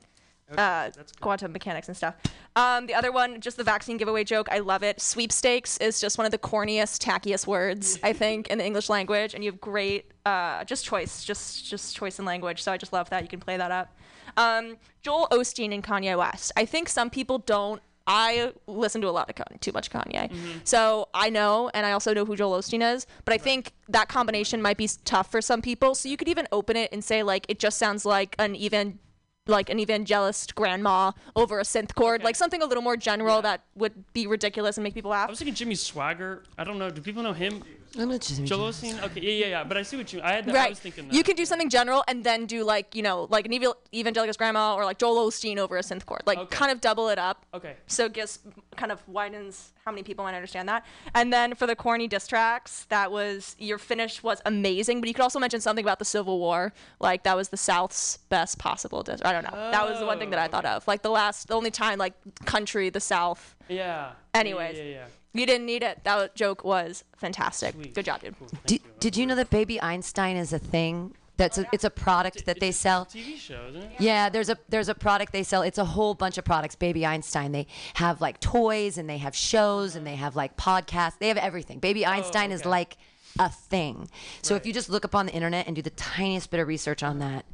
uh, quantum mechanics and stuff. Um, the other one, just the vaccine giveaway joke. I love it. Sweepstakes is just one of the corniest, tackiest words I think in the English language, and you have great uh, just choice, just just choice in language. So I just love that you can play that up. Um, Joel Osteen and Kanye West. I think some people don't. I listen to a lot of Kanye, too much Kanye, so I know, and I also know who Joel Osteen is. But I think that combination might be tough for some people. So you could even open it and say like, it just sounds like an even like an evangelist grandma over a synth chord, like something a little more general that would be ridiculous and make people laugh. I was thinking Jimmy Swaggart. I don't know. Do people know him? I'm not just Joel Osteen. Okay, yeah, yeah, yeah. But I see what you. I had. That, I was thinking that. You can do something general and then do like, you know, like an evil evangelist grandma or like Joel Osteen over a synth chord. Like Okay. kind of double it up. Okay. So it gives kind of widens how many people might understand that. And then for the corny diss tracks, that was your finish was amazing, but you could also mention something about the Civil War. Like that was the South's best possible diss. I don't know. that was the one thing that I thought oh. of. Like the last the only time like country, the South. Yeah. Anyways. Yeah, yeah, yeah. You didn't need it. That joke was fantastic. Sweet. Good job, dude. Cool, Did, you. did you know that Baby Einstein is a thing? That's a, it's a product that they It's a sell. TV show, isn't it? Yeah, there's a there's a product they sell. It's a whole bunch of products. Baby Einstein. They have like toys and they have shows and they have like podcasts. They have everything. Baby Einstein is okay. like a thing. So if you just look up on the internet and do the tiniest bit of research on that,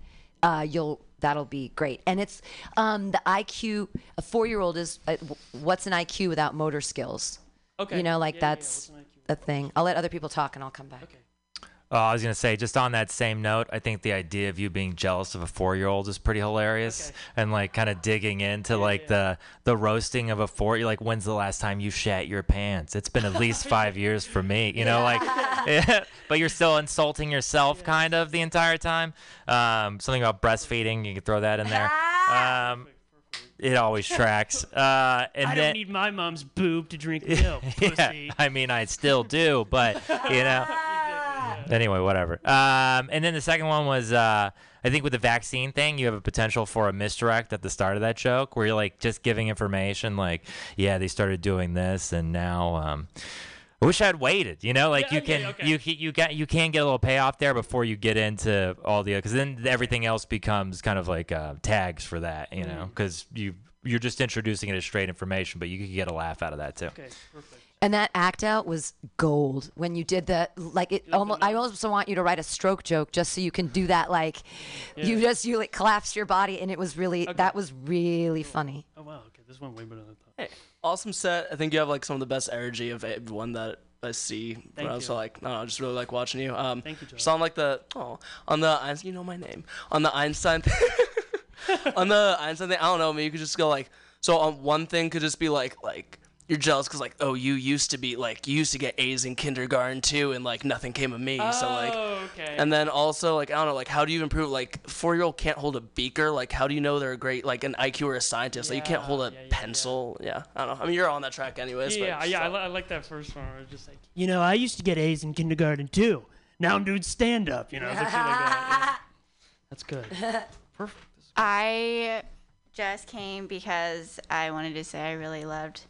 uh, you'll that'll be great. And it's um, the IQ. A four year old is uh, what's an IQ without motor skills? Okay. You know, like Yeah, yeah, yeah. that's What's an IQ? a thing. I'll let other people talk and I'll come back. Okay. Oh, I was gonna say, just on that same note, I think the idea of you being jealous of a four-year-old is pretty hilarious, Okay. and like kind of digging into like the the roasting of a four. You're like, when's the last time you shat your pants? It's been at least five years for me, you know, like, but you're still insulting yourself kind of the entire time. Um, something about breastfeeding, you could throw that in there. Um, it always tracks. Uh, and I then don't need my mom's boob to drink milk, yeah. I mean, I still do, but you know. Anyway, whatever. Um, and then the second one was, uh, I think with the vaccine thing, you have a potential for a misdirect at the start of that joke, where you're like just giving information, like, yeah, they started doing this, and now. Um, I wish I'd waited. You know, like Yeah, you okay, can, okay. you can, you got, you can get a little payoff there before you get into all the, because then everything else becomes kind of like uh, tags for that. You Mm. know, because you you're just introducing it as straight information, but you could get a laugh out of that too. Okay, perfect. And that act out was gold when you did the like it almost I also want you to write a stroke joke just so you can do that like you just you like collapse your body and it was really that was really funny. Oh wow. Okay, this one way better than I thought. Hey, awesome set. I think you have like some of the best energy of everyone that I see. Thank you. You. like, I just really like watching you. Um, Thank you, on like the oh on the Einstein, you know my name on the Einstein on the Einstein thing. I don't know. Maybe you could just go like so on one thing could just be like like you're jealous because like oh you used to be like you used to get A's in kindergarten too and like nothing came of me so oh, like Oh, okay. and then also like I don't know like how do you improve like four year old can't hold a beaker like how do you know they're a great like an IQ or a scientist like you can't hold a pencil yeah, I don't know I mean you're on that track anyways but yeah, yeah, I, li- I like that first one. I was just like, You know, I used to get A's in kindergarten too. Now I'm doing stand up. you know, like that. yeah. That's good. Perfect. I just came because I wanted to say I really loved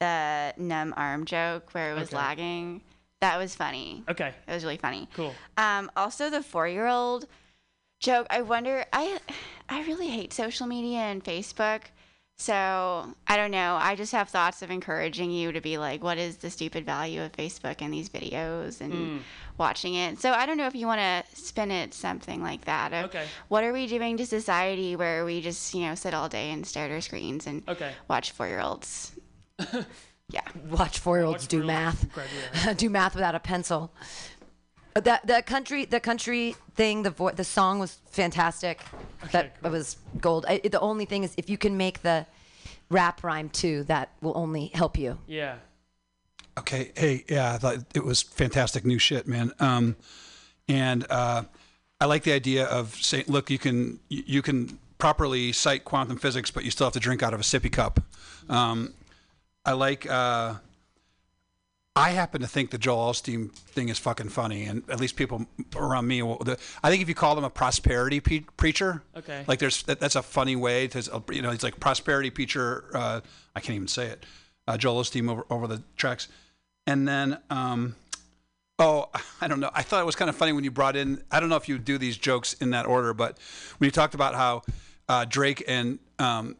the numb arm joke where it was Okay. lagging. That was funny. Okay. It was really funny. Cool. Um, also the four year old joke. I wonder. I I really hate social media and Facebook. So I don't know. I just have thoughts of encouraging you to be like, what is the stupid value of Facebook and these videos and Mm. watching it. So I don't know if you want to spin it something like that. Okay. What are we doing to society where we just you know sit all day and stare at our screens and Okay. watch four year olds? yeah. Watch four year olds do math. do math without a pencil. But That the country the country thing the vo- the song was fantastic. that was gold. I, the only thing is if you can make the rap rhyme too, that will only help you. Yeah. Okay. Hey, yeah, I thought it was fantastic new shit, man. Um, and uh, I like the idea of saying, look, you can you you can properly cite quantum physics, but you still have to drink out of a sippy cup. Um, I like. Uh, I happen to think the Joel Osteen thing is fucking funny, and at least people around me. Will, the, I think if you call him a prosperity pe- preacher, Okay. like there's that, that's a funny way to you know he's like prosperity preacher. Uh, I can't even say it. Uh, Joel Osteen over over the tracks, and then um, oh I don't know. I thought it was kind of funny when you brought in. I don't know if you do these jokes in that order, but when you talked about how uh, Drake and um,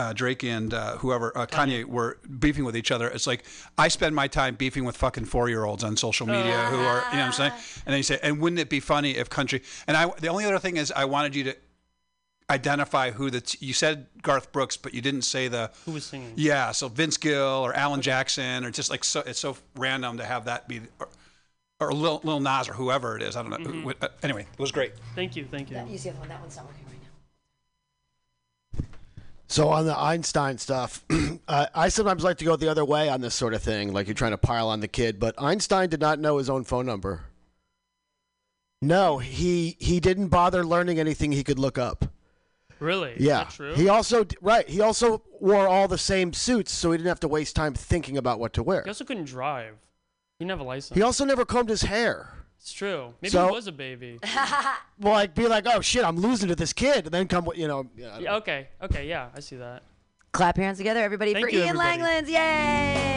uh, Drake and uh, whoever uh, Kanye were beefing with each other. It's like I spend my time beefing with fucking four year olds on social media who are you know what I'm saying. And then you say, and wouldn't it be funny if country? And I the only other thing is I wanted you to identify who the t- you said Garth Brooks, but you didn't say the Who was singing? yeah. So Vince Gill or Alan Jackson or just like so it's so random to have that be. Or, or Lil, Lil Nas or whoever it is, I don't know. Mhm. Uh, Anyway, it was great. Thank you. Thank you. You see that one? That one's not working right now. So on the Einstein stuff, uh, I sometimes like to go the other way on this sort of thing, like you're trying to pile on the kid. But Einstein did not know his own phone number. No, he he didn't bother learning anything he could look up. Really? Yeah, true? he also right. He also wore all the same suits, so he didn't have to waste time thinking about what to wear. He also couldn't drive. He didn't have a license. He also never combed his hair. It's true. Maybe So- he was a baby. Well, like be like, oh shit, I'm losing to this kid, and then come, you know. Yeah, Yeah, okay. Okay. Yeah, I see that. Clap your hands together, everybody, Thank for you, Ian everybody. Langlands. Yay!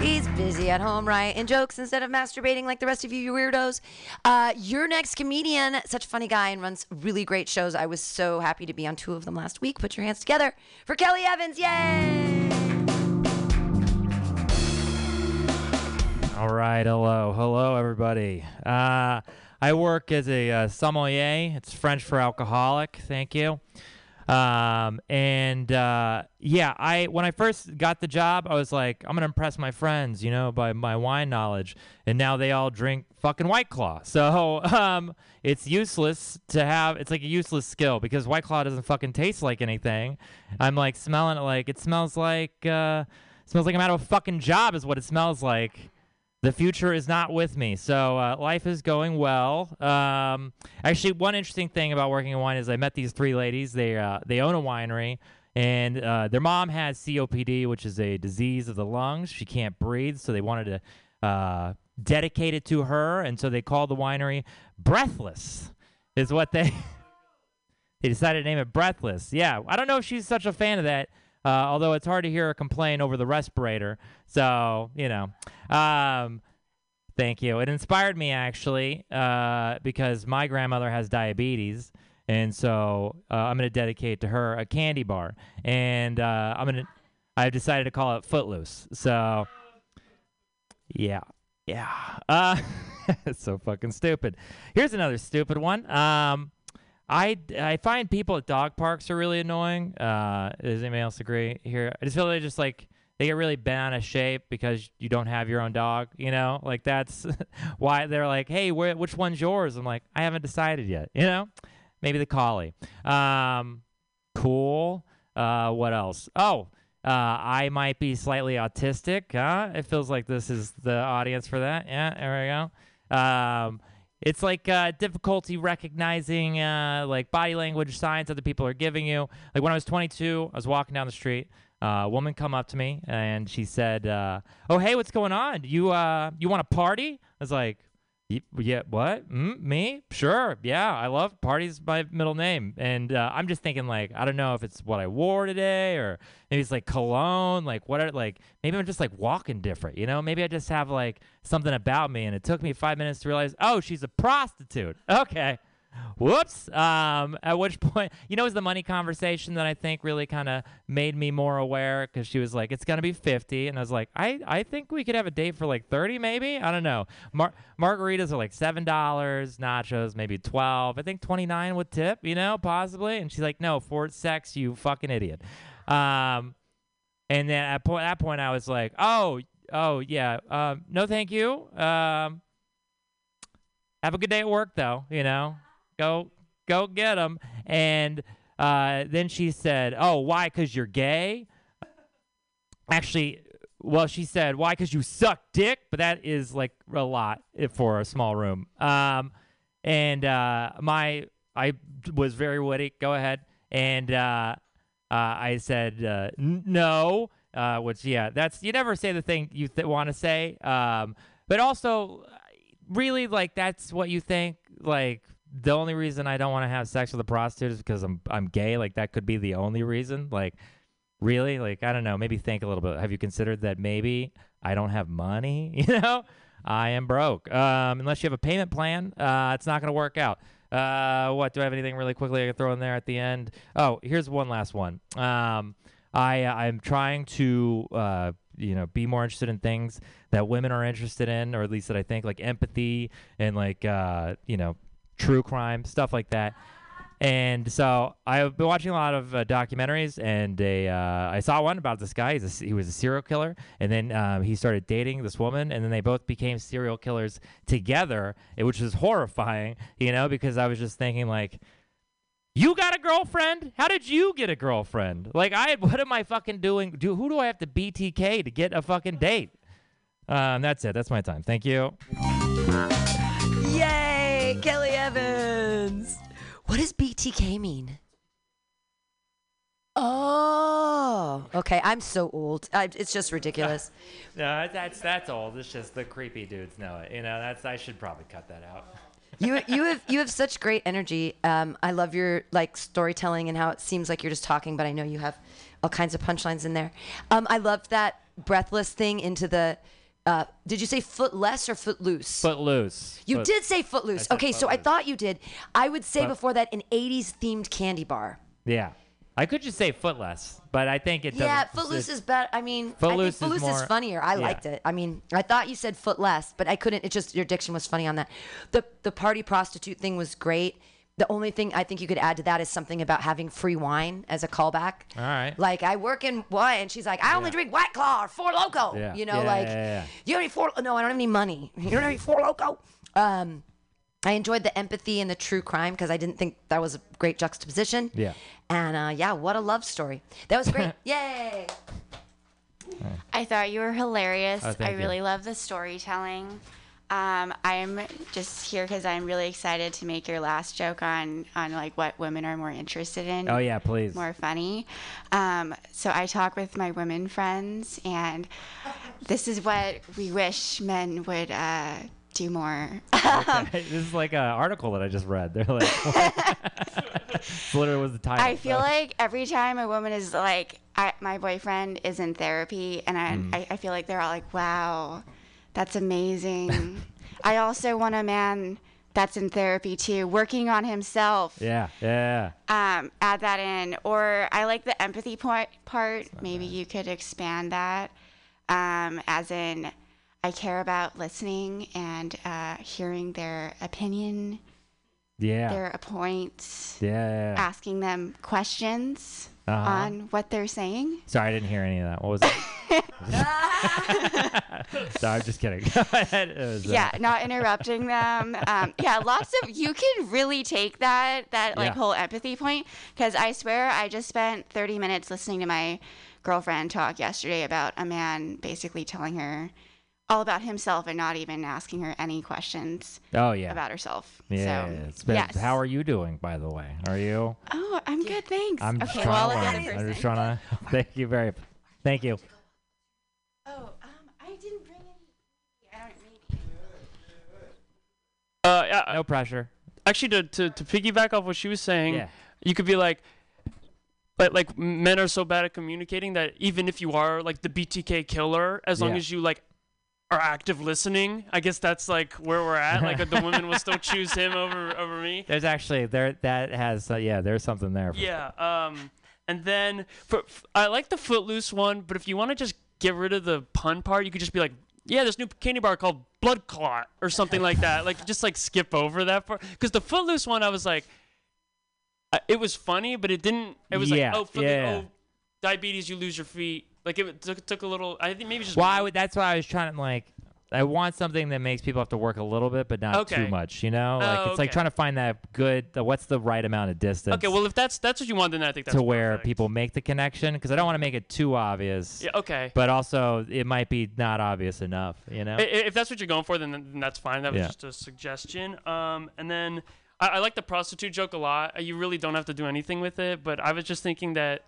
He's busy at home writing jokes instead of masturbating like the rest of you, you weirdos. Uh, your next comedian, such a funny guy and runs really great shows. I was so happy to be on two of them last week. Put your hands together for Kelly Evans. Yay! All right, hello, hello, everybody. Uh, I work as a uh, sommelier. It's French for alcoholic. Thank you. Um, and uh, yeah, I when I first got the job, I was like, I'm gonna impress my friends, you know, by my wine knowledge. And now they all drink fucking White Claw. So um, it's useless to have. It's like a useless skill because White Claw doesn't fucking taste like anything. I'm like smelling it like it smells like uh, smells like I'm out of a fucking job is what it smells like. The future is not with me, so uh, life is going well. Um, actually, one interesting thing about working in wine is I met these three ladies. They uh, they own a winery, and uh, their mom has COPD, which is a disease of the lungs. She can't breathe, so they wanted to uh, dedicate it to her, and so they called the winery Breathless. Is what they they decided to name it Breathless. Yeah, I don't know if she's such a fan of that. Uh, although it's hard to hear her complain over the respirator. So, you know. Um, thank you. It inspired me, actually, uh, because my grandmother has diabetes. And so uh, I'm going to dedicate to her a candy bar. And uh, I'm going to, I've decided to call it Footloose. So, yeah. Yeah. Uh, it's so fucking stupid. Here's another stupid one. Um, I, I find people at dog parks are really annoying. Uh, does anybody else agree here? I just feel they just like they get really bent out of shape because you don't have your own dog. You know, like that's why they're like, "Hey, which one's yours?" I'm like, "I haven't decided yet." You know, maybe the collie. Um, cool. Uh, what else? Oh, I might be slightly autistic. Huh? It feels like this is the audience for that. Yeah, there we go. Um, it's like uh, difficulty recognizing uh, like body language signs other people are giving you. Like when I was 22, I was walking down the street. Uh, a woman come up to me and she said, uh, "Oh hey, what's going on? You uh, you want a party?" I was like, "Y- "Yeah, what? Mm, me? Sure, yeah, I love parties. My middle name." And uh, I'm just thinking like, I don't know if it's what I wore today or maybe it's like cologne. Like what? Are, like maybe I'm just like walking different. You know? Maybe I just have like something about me. And it took me five minutes to realize, oh, she's a prostitute. Okay. Whoops. Um, at which point, you know, it was the money conversation that I think really kind of made me more aware because she was like, it's going to be 50. And I was like, I, I think we could have a date for like 30 maybe. I don't know. Mar- margaritas are like $7, nachos maybe 12. I think 29 with tip, you know, possibly. And she's like, no, for sex, you fucking idiot. Um, and then at point, that point, I was like, oh, oh, yeah, um, no, thank you. Um, have a good day at work, though, you know go go get them and uh, then she said oh why? Because you're gay? Actually well she said why? Because you suck dick. But that is like a lot for a small room. Um, and uh, my i was very witty. Go ahead. And uh, uh, i said uh, "N- no. Uh, which yeah that's you never say the thing you th- want to say. Um, but also really like that's what you think like the only reason I don't want to have sex with a prostitute is because I'm I'm gay. Like that could be the only reason. Like really? Like I don't know. Maybe think a little bit. Have you considered that maybe I don't have money? You know? I am broke. Um unless you have a payment plan uh it's not going to work out. Uh what do I have anything really quickly I can throw in there at the end? Oh here's one last one. Um I I'm trying to uh you know be more interested in things that women are interested in or at least that I think like empathy and like uh you know true crime stuff like that and so I've been watching a lot of uh, documentaries, and a, uh, I saw one about this guy. A, he was a serial killer, and then um, he started dating this woman, and then they both became serial killers together, eh, which is horrifying, you know, because I was just thinking like, you got a girlfriend? How did you get a girlfriend? Like, I what am I fucking doing? Do who do I have to BTK to get a fucking date? Um, that's it. That's my time. Thank you. Yay, Kelly Evans. What does BTK mean? Oh, okay. I'm so old. I, it's just ridiculous. No, that's that's old. It's just the creepy dudes know it. You know, that's I should probably cut that out. you you have you have such great energy. Um, I love your like storytelling and how it seems like you're just talking, but I know you have all kinds of punchlines in there. Um, I love that breathless thing into the. Uh, did you say footless or footloose? Footloose. You Foot- did say footloose. Okay, so I thought you did. I would say before that an '80s themed candy bar. Yeah, I could just say footless, but I think it doesn't. Yeah, Footloose is better. I mean, Footloose is I think Footloose is, more- funnier. I yeah. liked it. I mean, I thought you said footless, but I couldn't. It just your diction was funny on that. The the party prostitute thing was great. The only thing I think you could add to that is something about having free wine as a callback. All right. Like I work in wine, and she's like, I only drink White Claw or Four Loco. Yeah. You know, Yeah, like yeah, yeah. you have any Four? No, I don't have any money. You don't have any Four Loco. Um, I enjoyed the empathy and the true crime because I didn't think that was a great juxtaposition. Yeah. And uh, yeah, what a love story. That was great. Yay. I thought you were hilarious. Oh, I thank you. really love the storytelling. Um, I'm just here because I'm really excited to make your last joke on on like what women are more interested in. Oh yeah, please. More funny. Um, so I talk with my women friends, and this is what we wish men would uh, do more. Okay, this is like an article that I just read. They're like, literally was the title. I feel so- like every time a woman is like, I, my boyfriend is in therapy, and I, Mm. I, I feel like they're all like, wow, that's amazing. I also want a man that's in therapy too, working on himself. Yeah, yeah. Um, add that in. Or I like the empathy point part. Maybe you could expand that, um, as in, I care about listening and uh, hearing their opinion, Yeah. their points Yeah, yeah, yeah. asking them questions Uh-huh. on what they're saying. Sorry, I didn't hear any of that. What was it? Sorry, I'm just kidding. Go ahead. It was, uh, Yeah, not interrupting them. Um, yeah, lots of you can really take that that like Yeah. whole empathy point because I swear I just spent 30 minutes listening to my girlfriend talk yesterday about a man basically telling her all about himself and not even asking her any questions Oh yeah. about herself. yeah. So, it's been- yes. How are you doing, by the way? Are you? Oh, I'm good, thanks. I'm just okay, trying well, to I'll look learn. at it I'm just trying to. Thank you very. Thank you. Oh, um, I didn't bring any. I don't maybe. Uh, yeah, No pressure. actually, to, to to piggyback off what she was saying, Yeah. you could be like, like like men are so bad at communicating that even if you are like the BTK killer, as long Yeah. as you like are active listening, I guess that's like where we're at. Like the women will still choose him over over me. There's actually there that has uh, yeah. There's something there. For Yeah. Um, and then for f- I like the Footloose one, but if you want to just get rid of the pun part, you could just be like, yeah, this new candy bar called Blood Clot or something like that. Like just like skip over that part because the Footloose one, I was like, I, it was funny, but it didn't. It was Yeah, like, oh, Footloose, yeah. oh, diabetes, you lose your feet. Like it took, took a little. I think maybe just. Well, would, that's why I was trying to like. I want something that makes people have to work a little bit, but not too much. You know, like Oh, it's like trying to find that good. The, what's the right amount of distance? Okay, well, if that's that's what you want, then I think that's to where perfect. people make the connection, because I don't want to make it too obvious. Yeah. Okay. But also, it might be not obvious enough. You know. I- i- If that's what you're going for, then, then that's fine. That was Yeah. just a suggestion. Um, and then I, I like the prostitute joke a lot. You really don't have to do anything with it, but I was just thinking that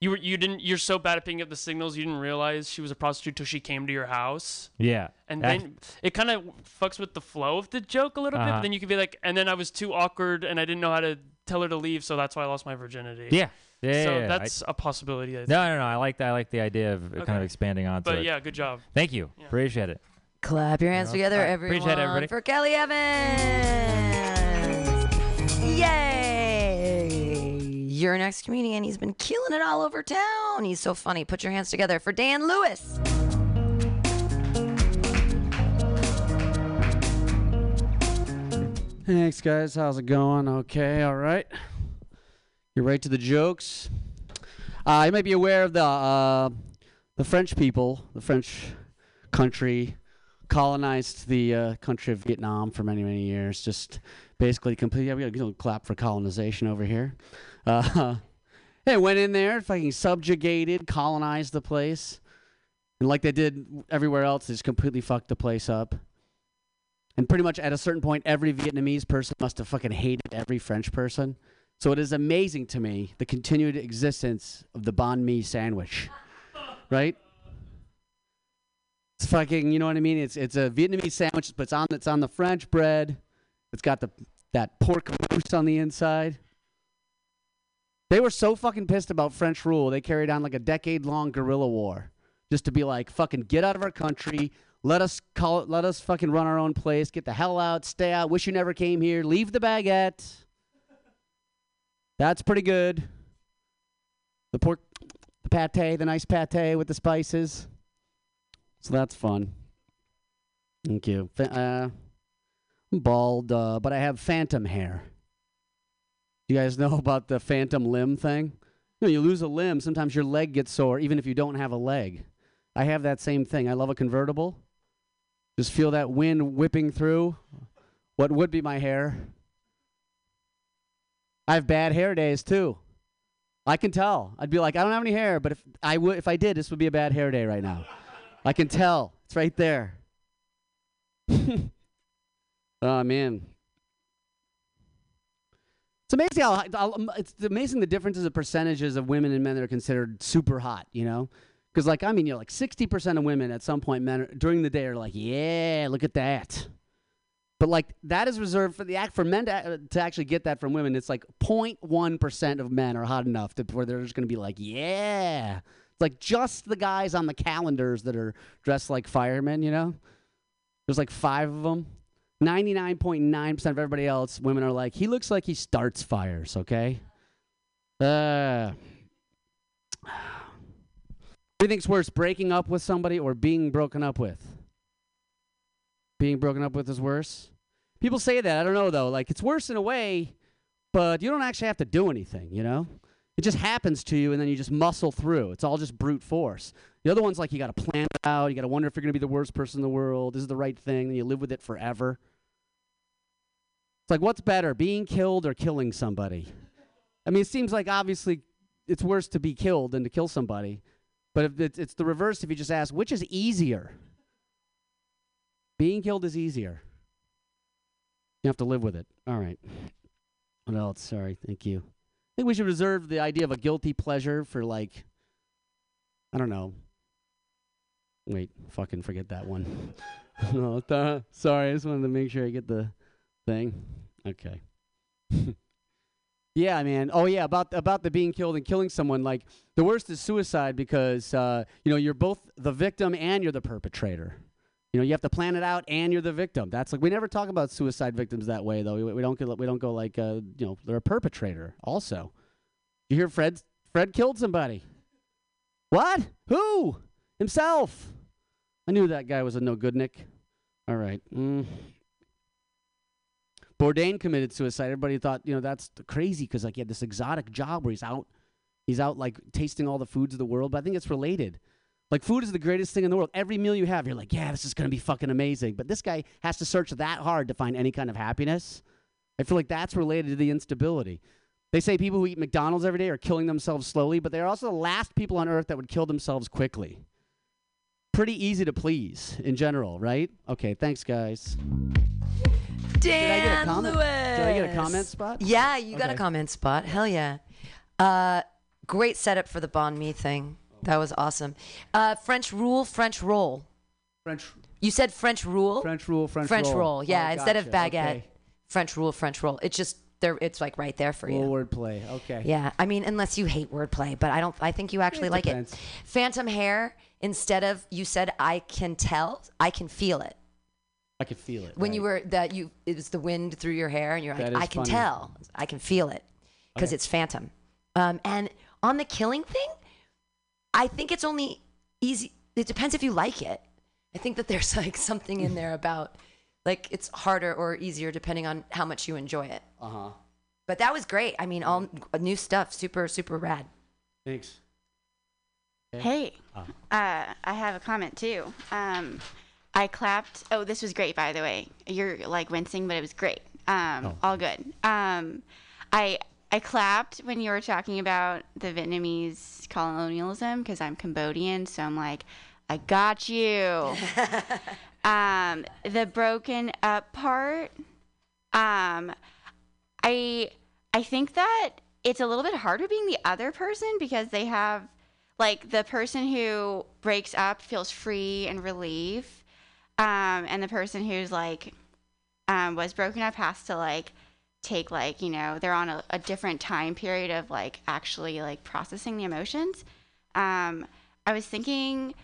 you were you didn't you're so bad at picking up the signals you didn't realize she was a prostitute till she came to your house. yeah. And That- then it kind of fucks with the flow of the joke a little bit. Uh-huh. But then you could be like, and then I was too awkward and I didn't know how to tell her to leave, so that's why I lost my virginity. Yeah. Yeah. so yeah, yeah. That's a possibility. I think. no, no, no. I like that. I like the idea of uh kind of Okay. expanding onto But it. yeah, good job. Thank you. Yeah. Appreciate it. Clap your hands Yeah. together, All right, everyone, appreciate it, everybody. for Kelly Evans. Yay! Your next comedian. He's been killing it all over town. He's so funny. Put your hands together for Dan Lewis. Thanks, guys. How's it going? Okay, all right. You're right to the jokes. Uh, you might be aware of the uh, the French people, the French country, colonized the uh, country of Vietnam for many, many years. Just basically complete. Yeah, we got a little clap for colonization over here. Uh, hey, went in there, fucking subjugated, colonized the place, and like they did everywhere else, they just completely fucked the place up. And pretty much at a certain point, every Vietnamese person must have fucking hated every French person. So it is amazing to me the continued existence of the banh mi sandwich, right? It's fucking, you know what I mean? It's it's a Vietnamese sandwich, but it's on it's on the French bread. It's got the that pork mousse on the inside. They were so fucking pissed about French rule, they carried on like a decade long guerrilla war just to be like, fucking get out of our country. Let us call it, let us fucking run our own place. Get the hell out. Stay out. Wish you never came here. Leave the baguette. That's pretty good. The pork, the pate, the nice pate with the spices. So that's fun. Thank you. Uh, bald, uh, but I have phantom hair. You guys know about the phantom limb thing? You know, you lose a limb, sometimes your leg gets sore, even if you don't have a leg. I have that same thing. I love a convertible. Just feel that wind whipping through what would be my hair. I have bad hair days too. I can tell. I'd be like, I don't have any hair, but if I would, if I did, this would be a bad hair day right now. I can tell. It's right there. oh man. Um, it's amazing how how- it's amazing the differences of percentages of women and men that are considered super hot. You know, because like I mean, you know, like sixty percent of women at some point men are, during the day are like, yeah, look at that. But like that is reserved for the act for men to, uh, to actually get that from women. It's like 0.1 percent of men are hot enough to where they're just going to be like, yeah. It's like just the guys on the calendars that are dressed like firemen. You know, there's like five of them. 99.9% of everybody else, women are like, he looks like he starts fires, okay? Uh, think's worse, breaking up with somebody or being broken up with? Being broken up with is worse? People say that. I don't know, though. Like, it's worse in a way, but you don't actually have to do anything, you know? It just happens to you, and then you just muscle through. It's all just brute force. The other one's like you got to plan it out. You got to wonder if you're going to be the worst person in the world. This is the right thing. And you live with it forever. It's like, what's better, being killed or killing somebody? I mean, it seems like obviously it's worse to be killed than to kill somebody. But it's, it's the reverse if you just ask, which is easier? Being killed is easier. You have to live with it. All right. What else? Sorry. Thank you. I think we should reserve the idea of a guilty pleasure for like, I don't know. Wait, fucking forget that one. no, duh. sorry. I just wanted to make sure I get the thing. Okay. yeah, man. Oh yeah, about about the being killed and killing someone. Like the worst is suicide because uh, you know you're both the victim and you're the perpetrator. You know you have to plan it out and you're the victim. That's like we never talk about suicide victims that way though. We, we don't get we don't go like uh, you know they're a perpetrator also. You hear Fred Fred killed somebody. What? Who? Himself. I knew that guy was a no good Nick. All right. Mm. Bourdain committed suicide. Everybody thought, you know, that's crazy because like he had this exotic job where he's out, he's out like tasting all the foods of the world. But I think it's related. Like food is the greatest thing in the world. Every meal you have, you're like, yeah, this is gonna be fucking amazing. But this guy has to search that hard to find any kind of happiness. I feel like that's related to the instability. They say people who eat McDonald's every day are killing themselves slowly, but they're also the last people on earth that would kill themselves quickly. Pretty easy to please in general, right? Okay, thanks, guys. Dan I get a comment? Lewis. Did I get a comment spot? Yeah, you got a comment spot. Hell yeah. Uh, great setup for the Banh Mi thing. That was awesome. Uh, French rule, French roll. French. You said French rule. French rule, French, French roll. roll. Yeah, Oh, instead of baguette, Okay. French rule, French roll. It's just there. It's like right there for you. Wordplay. Okay. Yeah, I mean, unless you hate wordplay, but I don't. I think you actually It like it. Phantom hair. Instead of you said I can tell, I can feel it. I could feel it. When right. you were that you it was the wind through your hair, and you're like, I can funny. tell, I can feel it, because Okay. it's phantom. Um, and on the killing thing, I think it's only easy. It depends if you like it. I think that there's like something in there about like it's harder or easier depending on how much you enjoy it. Uh huh. But that was great. I mean, all new stuff, super super rad. Thanks. Hey, Ah. uh, I have a comment too. Um, I clapped. Oh, this was great, by the way. You're like wincing, but it was great. Um, Oh. All good. Um, I I clapped when you were talking about the Vietnamese colonialism because I'm Cambodian, so I'm like, I got you. um, the broken up part. Um, I I think that it's a little bit harder being the other person because they have like the person who breaks up feels free and relief, um, and the person who's like um, was broken up has to like take like you know they're on a, a different time period of like actually like processing the emotions. Um, I was thinking,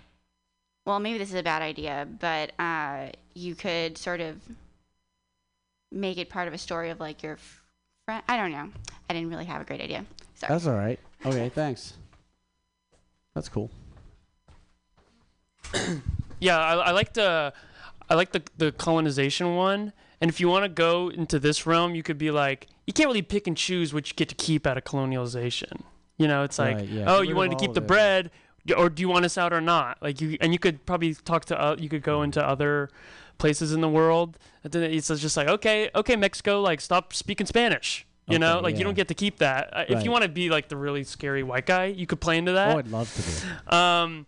well, maybe this is a bad idea, but uh, you could sort of make it part of a story of like your friend. I don't know. I didn't really have a great idea. Sorry. That's all right. Okay, thanks. That's cool. Yeah, I, I like the, I like the the colonization one. And if you want to go into this realm, you could be like, you can't really pick and choose what you get to keep out of colonialization. You know, it's like, Right, yeah. oh, Get you wanted to keep the it. bread, or do you want us out or not? Like you, and you could probably talk to, uh, you could go into other places in the world. And then it's just like, okay, okay, Mexico, like stop speaking Spanish. You know, Okay, like you don't get to keep that. Uh, If you want to be like the really scary white guy, you could play into that. Oh, I'd love to do. Um,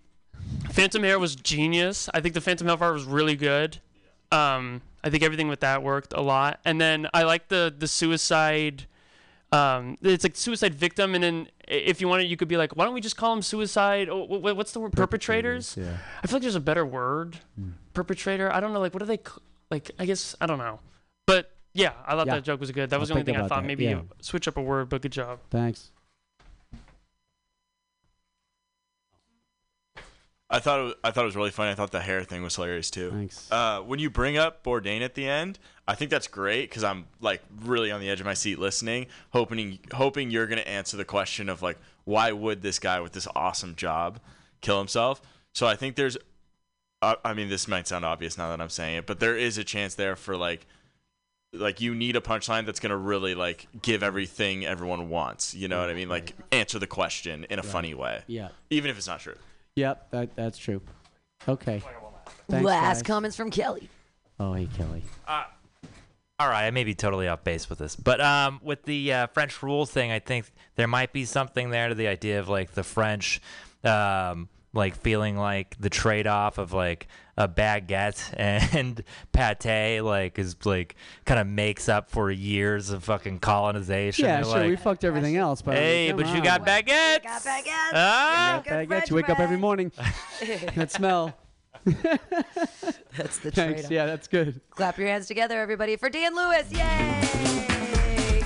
Phantom Hair was genius. I think the Phantom Hellfire was really good. Um, I think everything with that worked a lot. And then I like the the suicide. Um, it's like suicide victim, and then if you wanted, you could be like, why don't we just call them suicide? Oh, wh- wh- what's the word? Perpetrators. Yeah. I feel like there's a better word. Perpetrator. I don't know. Like, what do they? Like, I guess I don't know. But yeah, I thought Yeah. that joke was good. That was I'll the only thing I thought. that, Maybe yeah. switch up a word, but good job. Thanks. I thought it was, I thought it was really funny. I thought the hair thing was hilarious too. Thanks. Uh, when you bring up Bourdain at the end, I think that's great because I'm like really on the edge of my seat listening, hoping hoping you're gonna answer the question of like why would this guy with this awesome job kill himself? So I think there's, uh, I mean this might sound obvious now that I'm saying it, but there is a chance there for like like you need a punchline that's gonna really like give everything everyone wants. You know what I mean? Like answer the question in a funny way. Yeah. Even if it's not true. Yep, that that's true. Okay. Thanks, Last guys. comments from Kelly. Oh, hey, Kelly. Uh, all right, I may be totally off base with this, but um, with the uh, French rule thing, I think there might be something there to the idea of like the French um, like feeling like the trade-off of like a baguette and pate like is like kind of makes up for years of fucking colonization. Yeah, They're sure. we fucked everything else, but hey, come but you got baguettes. You Got baguettes. Ah. You got baguettes. You wake up every morning. that smell. That's the trade-off. Yeah, that's good. Clap your hands together, everybody, for Dan Lewis. Yay!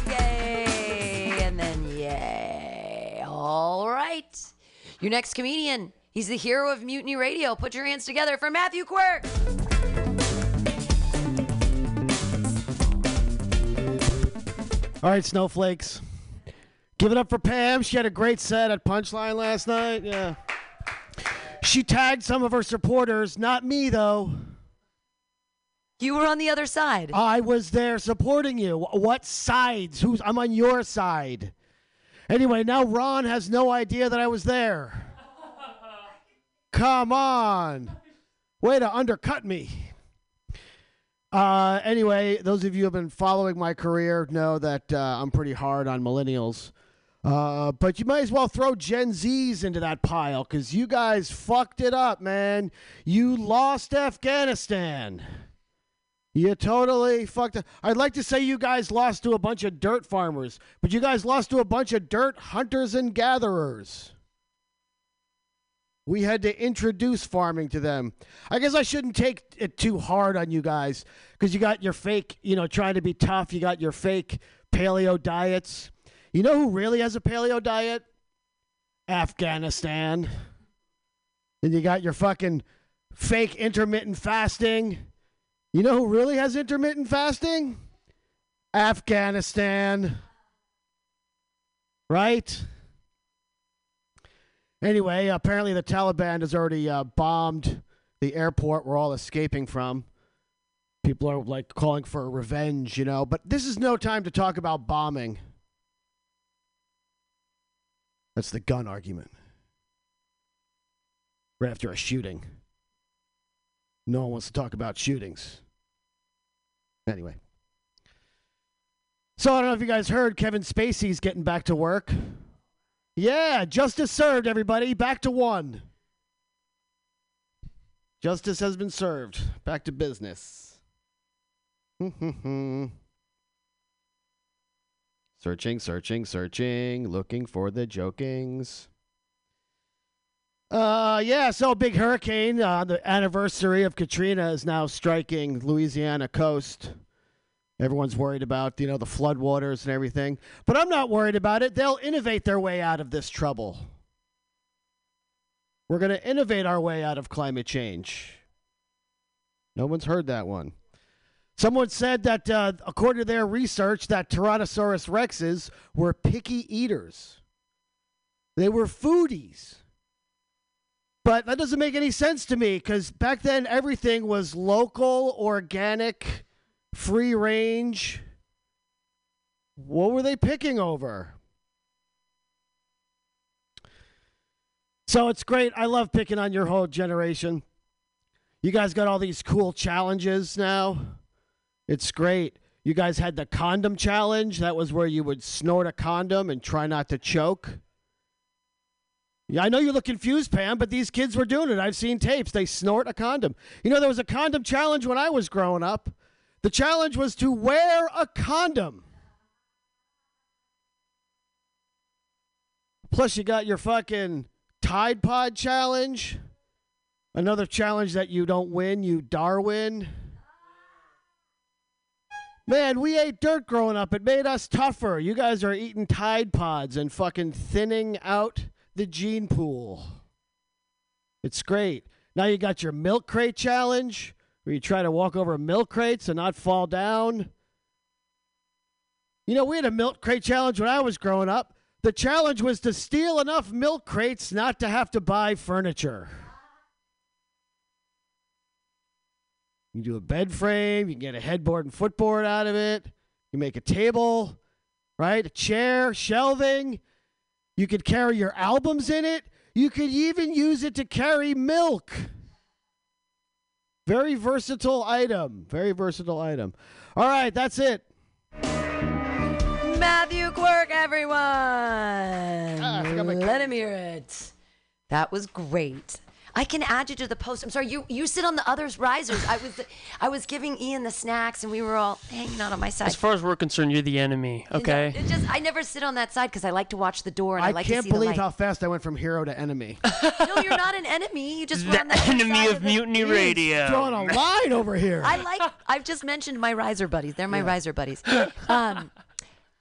Yay! And then yay. All right. Your next comedian. He's the hero of Mutiny Radio. Put your hands together for Matthew Quirk. All right, snowflakes. Give it up for Pam. She had a great set at Punchline last night. Yeah. She tagged some of her supporters, not me though. You were on the other side. I was there supporting you. What sides? Who's I'm on your side. Anyway, now Ron has no idea that I was there. Come on. Way to undercut me. Uh, anyway, those of you who have been following my career know that uh, I'm pretty hard on millennials. Uh, but you might as well throw Gen Zs into that pile because you guys fucked it up, man. You lost Afghanistan. You totally fucked up. I'd like to say you guys lost to a bunch of dirt farmers, but you guys lost to a bunch of dirt hunters and gatherers. We had to introduce farming to them. I guess I shouldn't take it too hard on you guys because you got your fake, you know, trying to be tough. You got your fake paleo diets. You know who really has a paleo diet? Afghanistan. Then you got your fucking fake intermittent fasting. You know who really has intermittent fasting? Afghanistan. Right? Anyway, apparently the Taliban has already uh, bombed the airport we're all escaping from. People are like calling for revenge, you know, but this is no time to talk about bombing. That's the gun argument. Right after a shooting. No one wants to talk about shootings. Anyway. So I don't know if you guys heard Kevin Spacey's getting back to work. Yeah, justice served, everybody. Back to one. Justice has been served. Back to business. searching, searching, searching, looking for the jokings. Uh, yeah, so big hurricane. Uh, the anniversary of Katrina is now striking Louisiana coast. Everyone's worried about, you know, the floodwaters and everything. But I'm not worried about it. They'll innovate their way out of this trouble. We're going to innovate our way out of climate change. No one's heard that one. Someone said that, uh, according to their research, that Tyrannosaurus rexes were picky eaters. They were foodies. But that doesn't make any sense to me because back then everything was local, organic, free range. What were they picking over? So it's great. I love picking on your whole generation. You guys got all these cool challenges now. It's great. You guys had the condom challenge. That was where you would snort a condom and try not to choke. Yeah, I know you look confused, Pam, but these kids were doing it. I've seen tapes. They snort a condom. You know, there was a condom challenge when I was growing up. The challenge was to wear a condom. Plus, you got your fucking Tide Pod challenge. Another challenge that you don't win, you Darwin. Man, we ate dirt growing up. It made us tougher. You guys are eating Tide Pods and fucking thinning out the gene pool. It's great. Now you got your milk crate challenge where you try to walk over milk crates and not fall down. You know, we had a milk crate challenge when I was growing up. The challenge was to steal enough milk crates not to have to buy furniture. You do a bed frame, you can get a headboard and footboard out of it. You make a table, right? A chair, shelving. You could carry your albums in it. You could even use it to carry milk. Very versatile item. Very versatile item. All right, that's it. Matthew Quirk, everyone. Ah, I forgot Let him hear it. That was great. I can add you to the post. I'm sorry, you you sit on the others risers. I was I was giving Ian the snacks, and we were all hanging out on my side. As far as we're concerned, you're the enemy. Okay. It just I never sit on that side because I like to watch the door and I, I like can't to see the believe how fast I went from hero to enemy. no, you're not an enemy. You just were The on the other enemy side of the- Mutiny Radio. Throwing a line over here. I like. I've just mentioned my riser buddies. They're my riser buddies. Um,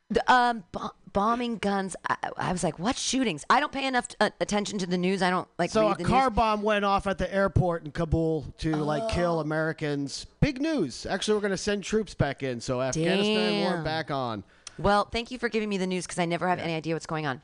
the, um, bo- bombing guns. I, I was like, what shootings? I don't pay enough uh, attention to the news. I don't like so a car news. bomb went off at the airport in Kabul to like Oh. kill Americans. Big news. Actually, we're going to send troops back in. So Afghanistan war back on. Well, thank you for giving me the news because I never have any idea what's going on.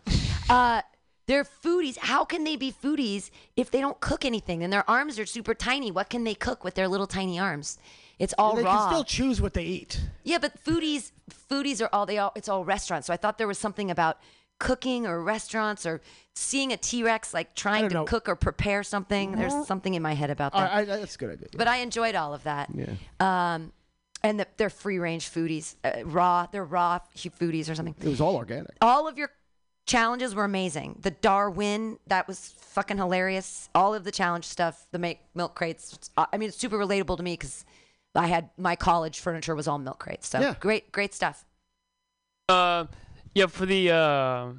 Uh, they're foodies. How can they be foodies if they don't cook anything and their arms are super tiny? What can they cook with their little tiny arms? It's all they raw. can still choose what they eat. Yeah, but foodies foodies are all they all it's all restaurants. So I thought there was something about cooking or restaurants or seeing a T-Rex like trying to know. cook or prepare something. There's something in my head about that. right, I, that's a good idea. But I enjoyed all of that. Yeah. Um and the, they're free range foodies, uh, raw. They're raw foodies or something. It was all organic. All of your challenges were amazing. The Darwin, that was fucking hilarious. All of the challenge stuff, the make milk crates. uh, I mean, it's super relatable to me because I had my college furniture was all milk crates. So Yeah. great, great stuff. Uh, yeah, for the uh,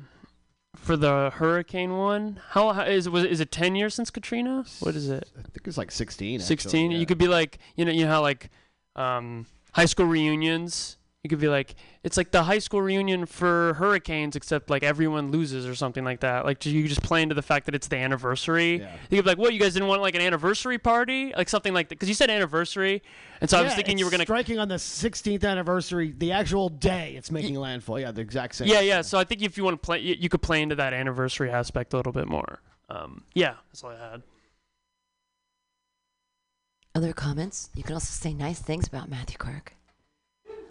for the hurricane one, how, how is was is it ten years since Katrina? What is it? I think it's like 16. actually, Sixteen. yeah. You could be like, you know, you know how like um, high school reunions. You could be like, it's like the high school reunion for hurricanes, except like everyone loses or something like that. Like do you just play into the fact that it's the anniversary. Yeah. You could be like, what? You guys didn't want like an anniversary party, like something like that, because you said anniversary, and so I was thinking you were gonna striking on the 16th anniversary, the actual day it's making landfall. Yeah, the exact same. Yeah, yeah. So I think if you want to play, you, you could play into that anniversary aspect a little bit more. Um, yeah, that's all I had. Other comments? You can also say nice things about Matthew Quirk.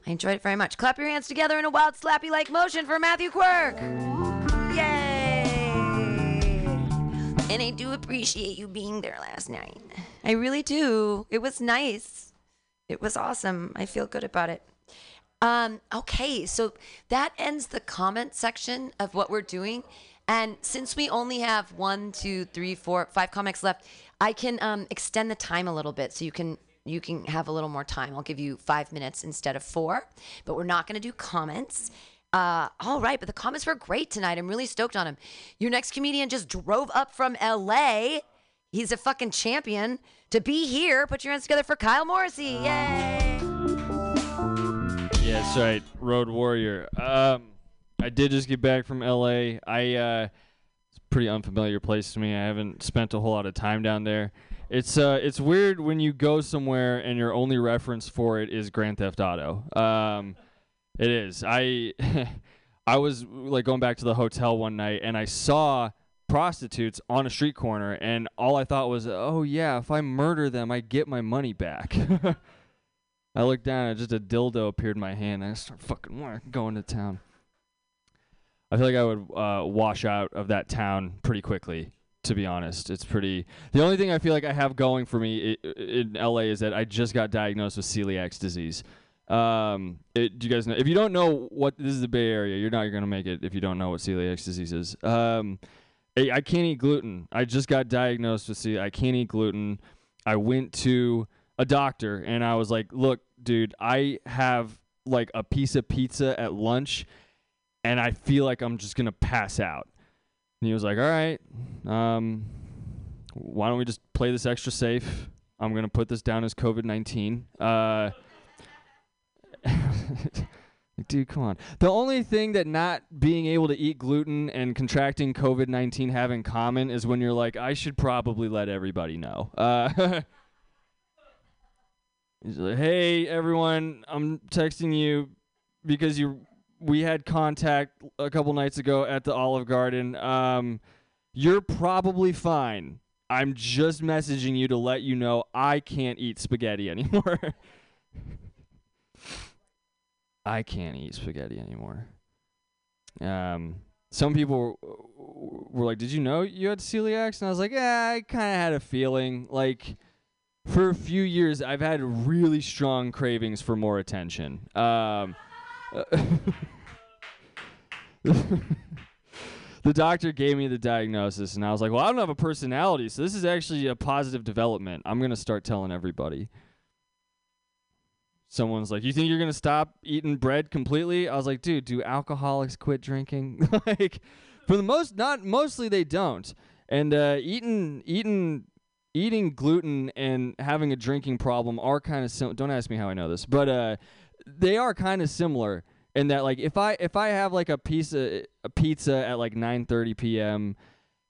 I enjoyed it very much. Clap your hands together in a wild slappy like motion for Matthew Quirk. Yay! And I do appreciate you being there last night. I really do. It was nice. It was awesome. I feel good about it. Um, okay, so that ends the comment section of what we're doing. And since we only have one, two, three, four, five comics left, I can um, extend the time a little bit so you can you can have a little more time. I'll give you five minutes instead of four, but we're not going to do comments. Uh, all right, but the comments were great tonight. I'm really stoked on him. Your next comedian just drove up from LA. He's a fucking champion to be here. Put your hands together for Kyle Morrissey. Yay! Yeah, that's right. Road Warrior. Um, I did just get back from LA. I uh, it's a pretty unfamiliar place to me. I haven't spent a whole lot of time down there. It's uh, it's weird when you go somewhere and your only reference for it is Grand Theft Auto. Um, it is. I I was like going back to the hotel one night and I saw prostitutes on a street corner and all I thought was, "Oh yeah, if I murder them, I get my money back." I looked down and just a dildo appeared in my hand. And I start fucking going to town. I feel like I would uh, wash out of that town pretty quickly. To be honest, it's pretty. The only thing I feel like I have going for me in LA is that I just got diagnosed with celiac disease. Um, it, do you guys know? If you don't know what this is the Bay Area, you're not gonna make it if you don't know what celiac disease is. Um, I, I can't eat gluten. I just got diagnosed with celiac. I can't eat gluten. I went to a doctor and I was like, "Look, dude, I have like a piece of pizza at lunch, and I feel like I'm just gonna pass out." And he was like, "All right, um, why don't we just play this extra safe? I'm gonna put this down as COVID nineteen. Uh, dude, come on. The only thing that not being able to eat gluten and contracting COVID nineteen have in common is when you're like, I should probably let everybody know. Uh, He's like, "Hey everyone, I'm texting you because you we had contact a couple nights ago at the Olive Garden. Um, you're probably fine. I'm just messaging you to let you know I can't eat spaghetti anymore. I can't eat spaghetti anymore. Um, some people were, like, "Did you know you had celiac?" And I was like, "Yeah, I kind of had a feeling like." for a few years I've had really strong cravings for more attention. Um, the doctor gave me the diagnosis, and I was like, well, I don't have a personality, so this is actually a positive development. I'm gonna start telling everybody. Someone's like, "You think you're gonna stop eating bread completely?" I was like, "Dude, do alcoholics quit drinking?" like, for the most, not mostly they don't. And uh, eating, eating, eating gluten and having a drinking problem are kind of sim- don't ask me how I know this, but uh, they are kind of similar in that like if I if I have like a of a pizza at like 9:30 p.m.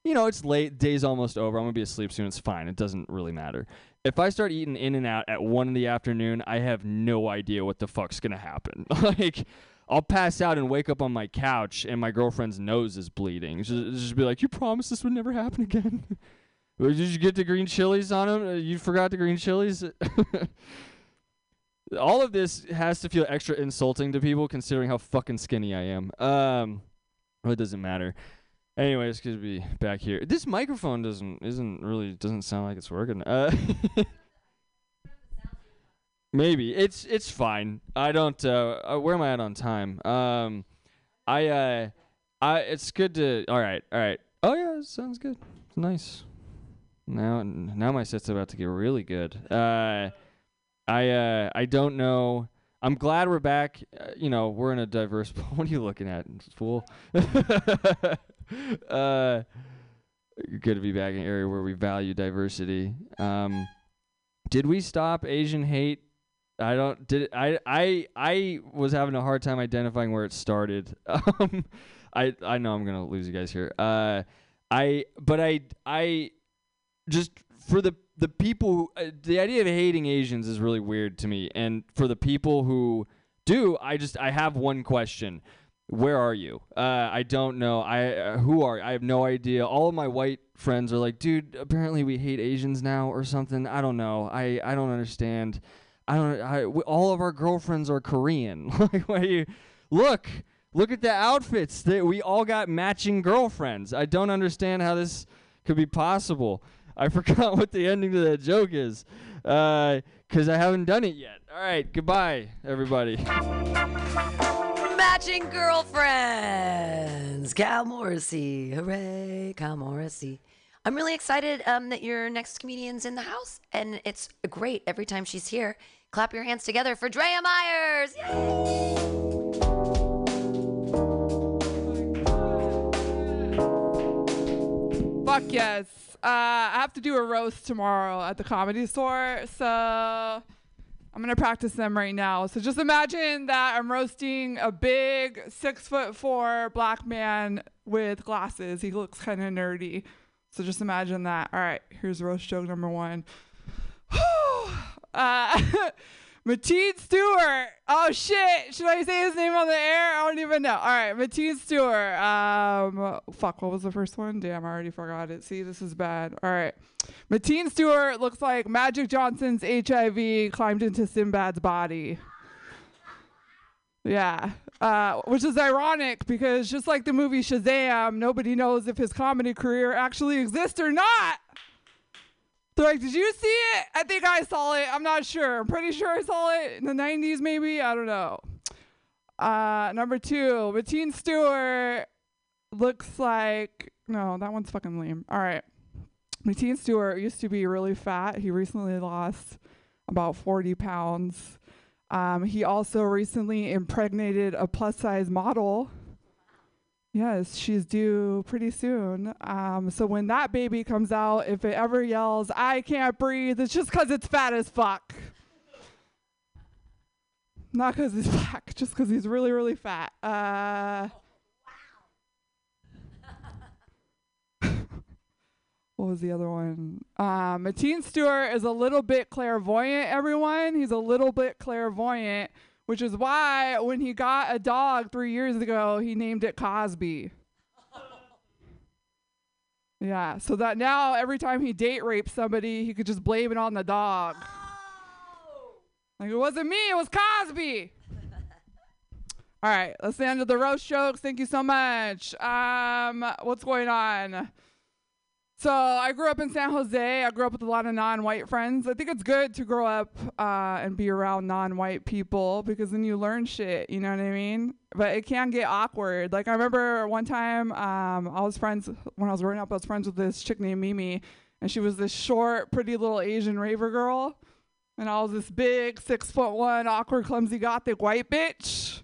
You know, it's late, day's almost over. I'm gonna be asleep soon. It's fine. It doesn't really matter. If I start eating In-N-Out at one in the afternoon, I have no idea what the fuck's gonna happen. like, I'll pass out and wake up on my couch, and my girlfriend's nose is bleeding. She'll just be like, "You promised this would never happen again." Did you get the green chilies on him? You forgot the green chilies. All of this has to feel extra insulting to people, considering how fucking skinny I am. Um, well, it doesn't matter. Anyways, to be back here. This microphone doesn't isn't really doesn't sound like it's working. Uh, maybe it's it's fine. I don't. Uh, uh, where am I at on time? Um, I uh, I it's good to. All right, all right. Oh yeah, sounds good. Nice. Now now my set's about to get really good. Uh, I uh I don't know. I'm glad we're back. Uh, you know, we're in a diverse. what are you looking at, fool? uh, good to be back in an area where we value diversity. Um, did we stop Asian hate? I don't. Did I? I I was having a hard time identifying where it started. Um, I I know I'm gonna lose you guys here. Uh, I but I I just for the the people who, uh, the idea of hating Asians is really weird to me. And for the people who do I just I have one question. Where are you? Uh, I don't know. I uh, who are I have no idea. All of my white friends are like dude apparently we hate Asians now or something. I don't know. I I don't understand. I don't I, w- all of our girlfriends are Korean. Like why you look look at the outfits that we all got matching girlfriends. I don't understand how this could be possible I forgot what the ending to that joke is, because I haven't done it yet. All right, goodbye, everybody. Matching girlfriends. Cal Morrissey. Hooray, Cal Morrissey. I'm really excited um, that your next comedian's in the house, and it's great every time she's here. Clap your hands together for Drea Myers. Fuck yes. Uh, I have to do a roast tomorrow at the comedy store, so I'm gonna practice them right now. So just imagine that I'm roasting a big six foot four black man with glasses. He looks kind of nerdy. So just imagine that. All right, here's roast joke number one. uh, Mateen Stewart. Oh shit! Should I say his name on the air? I don't even know. All right, Mateen Stewart. Um, fuck. What was the first one? Damn, I already forgot it. See, this is bad. All right, Mateen Stewart looks like Magic Johnson's HIV climbed into Sinbad's body. Yeah, uh, which is ironic because just like the movie Shazam, nobody knows if his comedy career actually exists or not. They're like, did you see it? I think I saw it. I'm not sure. I'm pretty sure I saw it in the 90s, maybe. I don't know. Uh, number two, Mateen Stewart looks like. No, that one's fucking lame. All right. Mateen Stewart used to be really fat. He recently lost about 40 pounds. Um, he also recently impregnated a plus size model. Yes, she's due pretty soon. Um, so when that baby comes out, if it ever yells, I can't breathe, it's just because it's fat as fuck. Not because he's black, just because he's really, really fat. Uh, what was the other one? Um, Stewart is a little bit clairvoyant, everyone. He's a little bit clairvoyant, which is why when he got a dog three years ago, he named it Cosby. Yeah, so that now every time he date rapes somebody, he could just blame it on the dog. Like, it wasn't me, it was Cosby. All right, that's the end of the roast jokes. Thank you so much. Um, what's going on? So I grew up in San Jose. I grew up with a lot of non-white friends. I think it's good to grow up uh, and be around non-white people because then you learn shit. You know what I mean? But it can get awkward. Like I remember one time um, I was friends when I was growing up. I was friends with this chick named Mimi, and she was this short, pretty little Asian raver girl, and I was this big, six foot one, awkward, clumsy, gothic white bitch.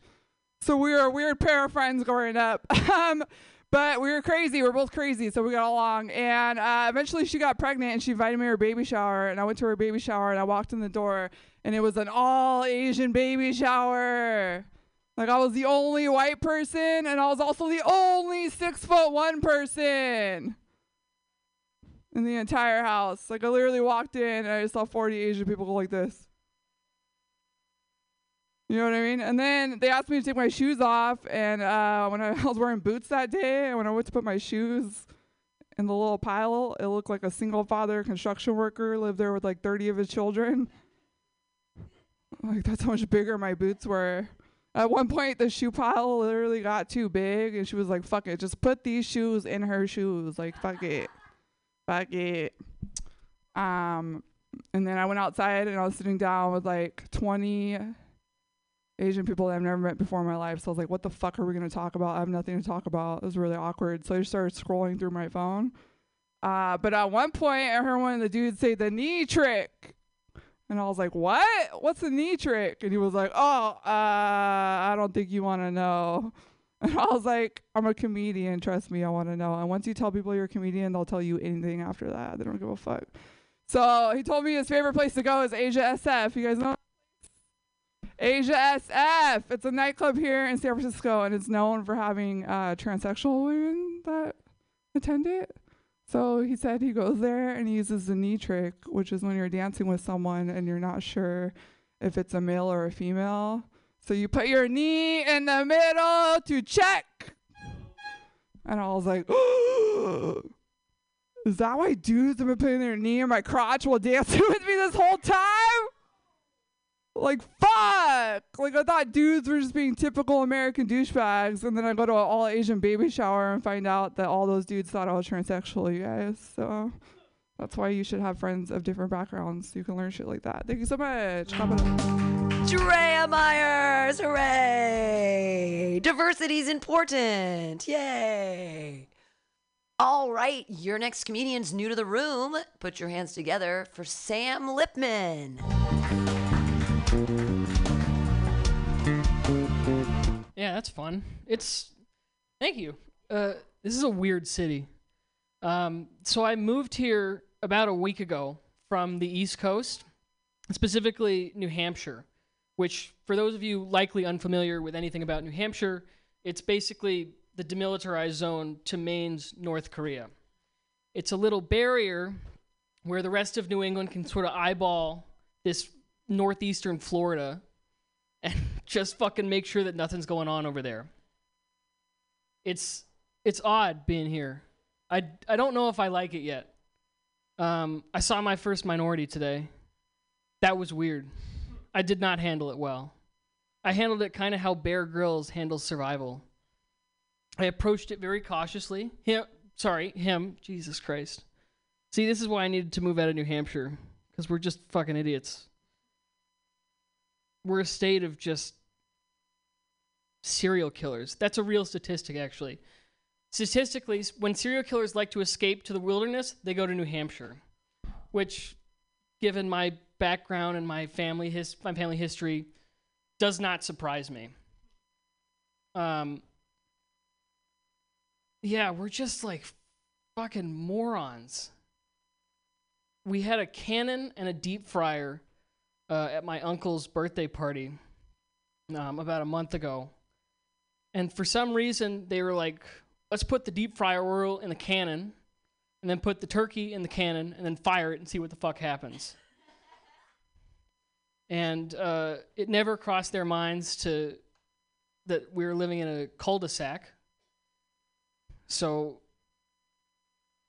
So we were a weird pair of friends growing up. um, but we were crazy. We are both crazy, so we got along. And uh, eventually, she got pregnant, and she invited me to her baby shower. And I went to her baby shower, and I walked in the door, and it was an all Asian baby shower. Like I was the only white person, and I was also the only six foot one person in the entire house. Like I literally walked in, and I saw 40 Asian people go like this. You know what I mean? And then they asked me to take my shoes off, and uh, when I, was wearing boots that day, and when I went to put my shoes in the little pile, it looked like a single father construction worker lived there with like 30 of his children. Like that's how much bigger my boots were. At one point, the shoe pile literally got too big, and she was like, "Fuck it, just put these shoes in her shoes." Like, fuck it, fuck it. Um, and then I went outside, and I was sitting down with like 20 Asian people that I've never met before in my life. So I was like, what the fuck are we going to talk about? I have nothing to talk about. It was really awkward. So I just started scrolling through my phone. Uh, but at one point, I heard one of the dudes say the knee trick. And I was like, what? What's the knee trick? And he was like, oh, uh, I don't think you want to know. And I was like, I'm a comedian. Trust me, I want to know. And once you tell people you're a comedian, they'll tell you anything after that. They don't give a fuck. So he told me his favorite place to go is Asia SF. You guys know Asia SF. It's a nightclub here in San Francisco, and it's known for having uh, transsexual women that attend it. So he said he goes there and he uses the knee trick, which is when you're dancing with someone and you're not sure if it's a male or a female. So you put your knee in the middle to check. And I was like, is that why dudes have been putting their knee in my crotch while dancing with me this whole time? Like fuck! Like I thought dudes were just being typical American douchebags, and then I go to an all Asian baby shower and find out that all those dudes thought I was transsexual. You guys, so that's why you should have friends of different backgrounds so you can learn shit like that. Thank you so much. Drea Myers, hooray! Diversity is important. Yay! All right, your next comedian's new to the room. Put your hands together for Sam Lipman. Yeah, that's fun. It's thank you. Uh, this is a weird city. Um, so I moved here about a week ago from the East Coast, specifically New Hampshire, which, for those of you likely unfamiliar with anything about New Hampshire, it's basically the demilitarized zone to Maine's North Korea. It's a little barrier where the rest of New England can sort of eyeball this northeastern Florida and just fucking make sure that nothing's going on over there. It's it's odd being here. I I don't know if I like it yet. Um, I saw my first minority today. That was weird. I did not handle it well. I handled it kind of how Bear Grylls handles survival. I approached it very cautiously. Him, sorry, him. Jesus Christ. See, this is why I needed to move out of New Hampshire because we're just fucking idiots we're a state of just serial killers. That's a real statistic, actually. Statistically, when serial killers like to escape to the wilderness, they go to New Hampshire, which, given my background and my family his my family history, does not surprise me. Um. Yeah, we're just like fucking morons. We had a cannon and a deep fryer uh, at my uncle's birthday party um, about a month ago. And for some reason, they were like, let's put the deep fryer oil in the cannon, and then put the turkey in the cannon, and then fire it and see what the fuck happens. And uh, it never crossed their minds to that we were living in a cul-de-sac. So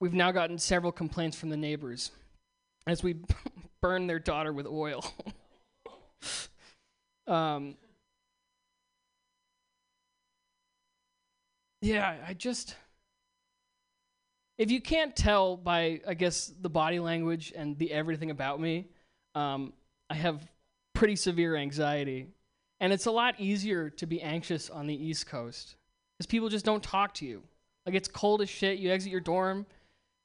we've now gotten several complaints from the neighbors as we burn their daughter with oil. um, yeah, I just. if you can't tell by I guess the body language and the everything about me, um, I have pretty severe anxiety, and it's a lot easier to be anxious on the East Coast because people just don't talk to you. Like it's cold as shit. You exit your dorm,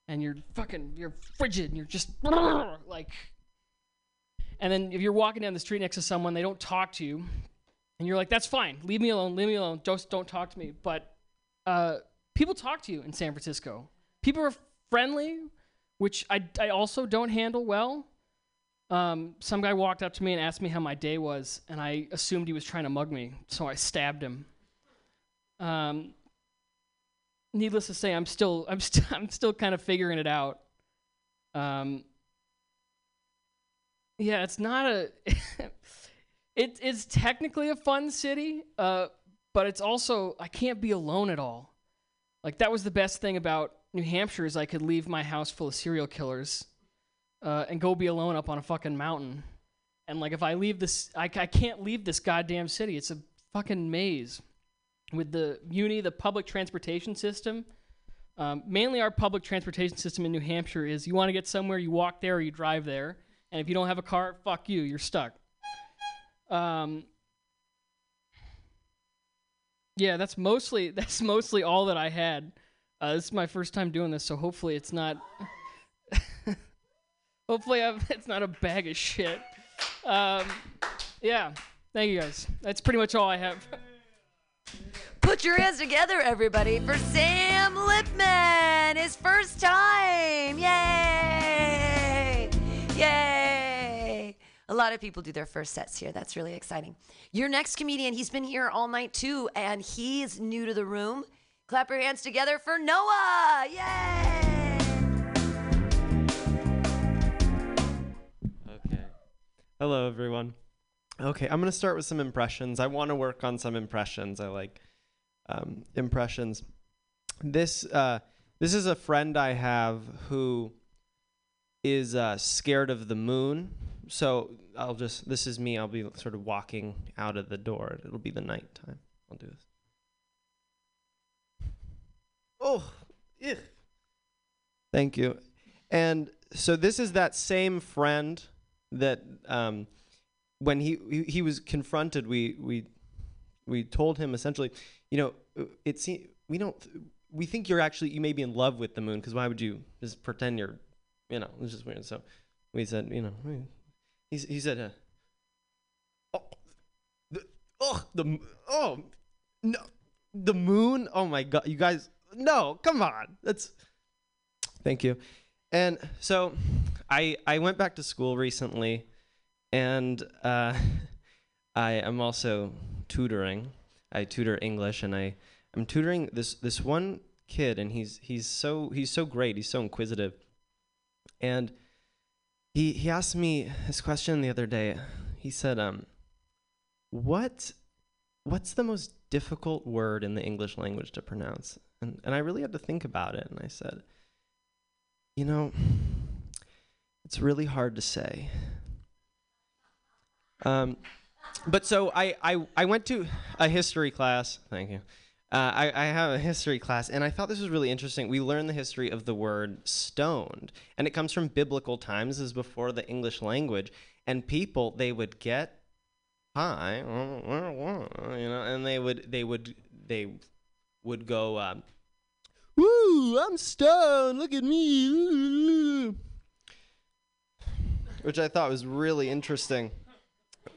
and you're fucking you're frigid, and you're just like. And then if you're walking down the street next to someone, they don't talk to you, and you're like, "That's fine. Leave me alone. Leave me alone. Don't don't talk to me." But uh, people talk to you in San Francisco. People are friendly, which I, I also don't handle well. Um, some guy walked up to me and asked me how my day was, and I assumed he was trying to mug me, so I stabbed him. Um, needless to say, I'm still I'm still I'm still kind of figuring it out. Um, yeah, it's not a. it, it's technically a fun city, uh, but it's also I can't be alone at all. Like that was the best thing about New Hampshire is I could leave my house full of serial killers, uh, and go be alone up on a fucking mountain. And like if I leave this, I, I can't leave this goddamn city. It's a fucking maze. With the uni, the public transportation system. Um, mainly, our public transportation system in New Hampshire is you want to get somewhere, you walk there or you drive there. And if you don't have a car, fuck you, you're stuck. Um, yeah, that's mostly that's mostly all that I had. Uh, this is my first time doing this, so hopefully it's not. hopefully I've, it's not a bag of shit. Um, yeah, thank you guys. That's pretty much all I have. Put your hands together, everybody, for Sam Lipman, his first time. Yay! Yay! A lot of people do their first sets here. That's really exciting. Your next comedian, he's been here all night too, and he's new to the room. Clap your hands together for Noah! Yay! Okay. Hello, everyone. Okay, I'm to start with some impressions. I want to work on some impressions. I like um, impressions. This uh, this is a friend I have who is uh, scared of the moon. So I'll just this is me. I'll be sort of walking out of the door. It'll be the night time. I'll do this. Oh, ugh. Thank you. And so this is that same friend that um, when he, he he was confronted, we we we told him essentially, you know, it's we don't we think you're actually you may be in love with the moon because why would you just pretend you're, you know, it's just weird. So we said, you know, he he said, uh, oh, the, oh the oh no the moon. Oh my god, you guys, no, come on, that's thank you. And so I I went back to school recently, and uh, I am also tutoring. I tutor English, and I I'm tutoring this this one kid, and he's he's so he's so great. He's so inquisitive, and he he asked me this question the other day. He said, um, what what's the most difficult word in the English language to pronounce? And and I really had to think about it, and I said, you know, it's really hard to say. Um, but so I, I, I went to a history class. Thank you. Uh, I, I have a history class, and I thought this was really interesting. We learned the history of the word stoned, and it comes from biblical times, as before the English language. And people, they would get high, you know, and they would, they would, they would go, um, "Woo, I'm stoned! Look at me!" Which I thought was really interesting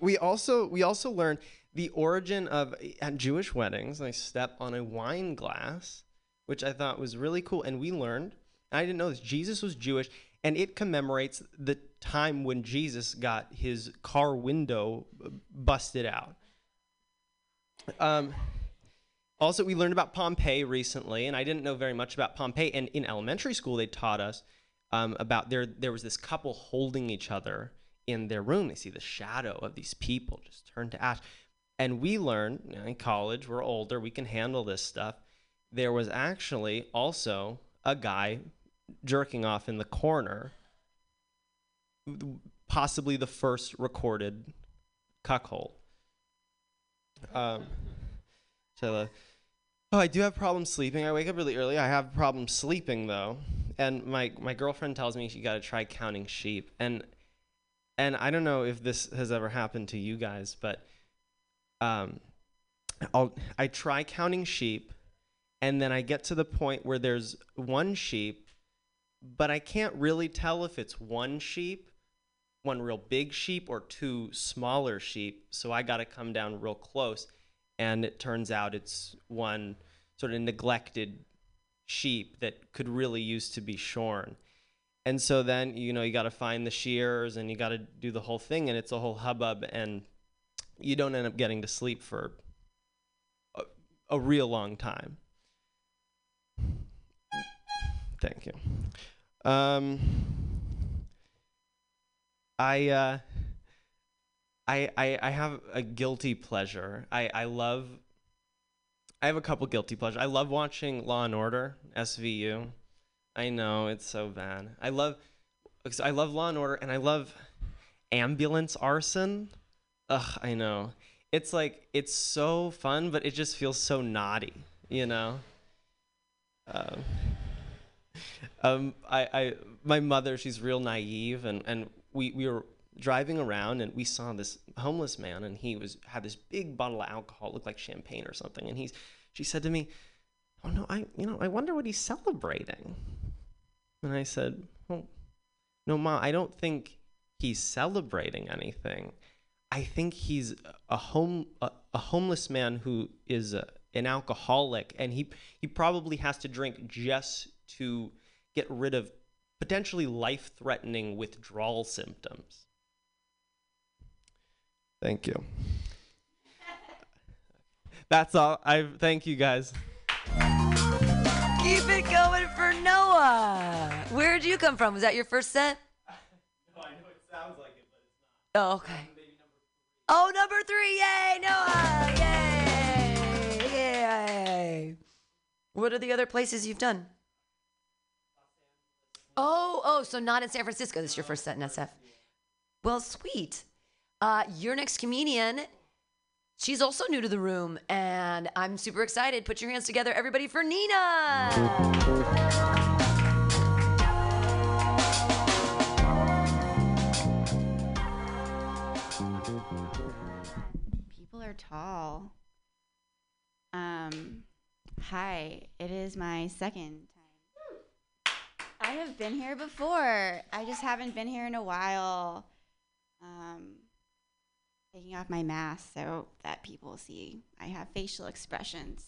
we also we also learned the origin of at Jewish weddings. They step on a wine glass, which I thought was really cool. And we learned, and I didn't know this. Jesus was Jewish, and it commemorates the time when Jesus got his car window busted out. Um, also, we learned about Pompeii recently, and I didn't know very much about Pompeii. And in elementary school, they taught us um, about there. There was this couple holding each other in their room. They see the shadow of these people just turn to ash. And we learn you know, in college, we're older, we can handle this stuff. There was actually also a guy jerking off in the corner, possibly the first recorded cuckold. Um, so, uh, Oh, I do have problems sleeping. I wake up really early. I have problems sleeping though, and my my girlfriend tells me you got to try counting sheep, and and I don't know if this has ever happened to you guys, but um, I'll I try counting sheep, and then I get to the point where there's one sheep, but I can't really tell if it's one sheep, one real big sheep, or two smaller sheep. So I got to come down real close, and it turns out it's one sort of neglected sheep that could really use to be shorn. And so then you know you got to find the shears and you got to do the whole thing, and it's a whole hubbub, and you don't end up getting to sleep for a, a real long time. Thank you. Um, I, uh, I, I, I have a guilty pleasure. I, I love. I have a couple guilty pleasures. I love watching Law and Order SVU. I know it's so bad. I love. I love Law and Order, and I love ambulance arson. Ugh, I know. It's like it's so fun, but it just feels so naughty, you know. Um, um, I, I, my mother, she's real naive, and and we we were driving around and we saw this homeless man, and he was had this big bottle of alcohol, looked like champagne or something, and he's, she said to me, "Oh no, I, you know, I wonder what he's celebrating." And I said, "Well, no, ma, I don't think he's celebrating anything. I think he's a home a, a homeless man who is a, an alcoholic, and he he probably has to drink just to get rid of potentially life-threatening withdrawal symptoms." Thank you. That's all. I thank you guys. Keep it going for Noah. Where'd you come from? Was that your first set? No, I know it sounds like it, but it's not. Oh, okay. Oh, number three! Yay, Noah! Yay! Yay! What are the other places you've done? Oh, oh, so not in San Francisco. This is your first set in SF. Well, sweet. Uh, your next comedian, she's also new to the room, and I'm super excited. Put your hands together, everybody, for Nina. Tall. Um, hi, it is my second time. I have been here before. I just haven't been here in a while. Um, taking off my mask so that people see I have facial expressions.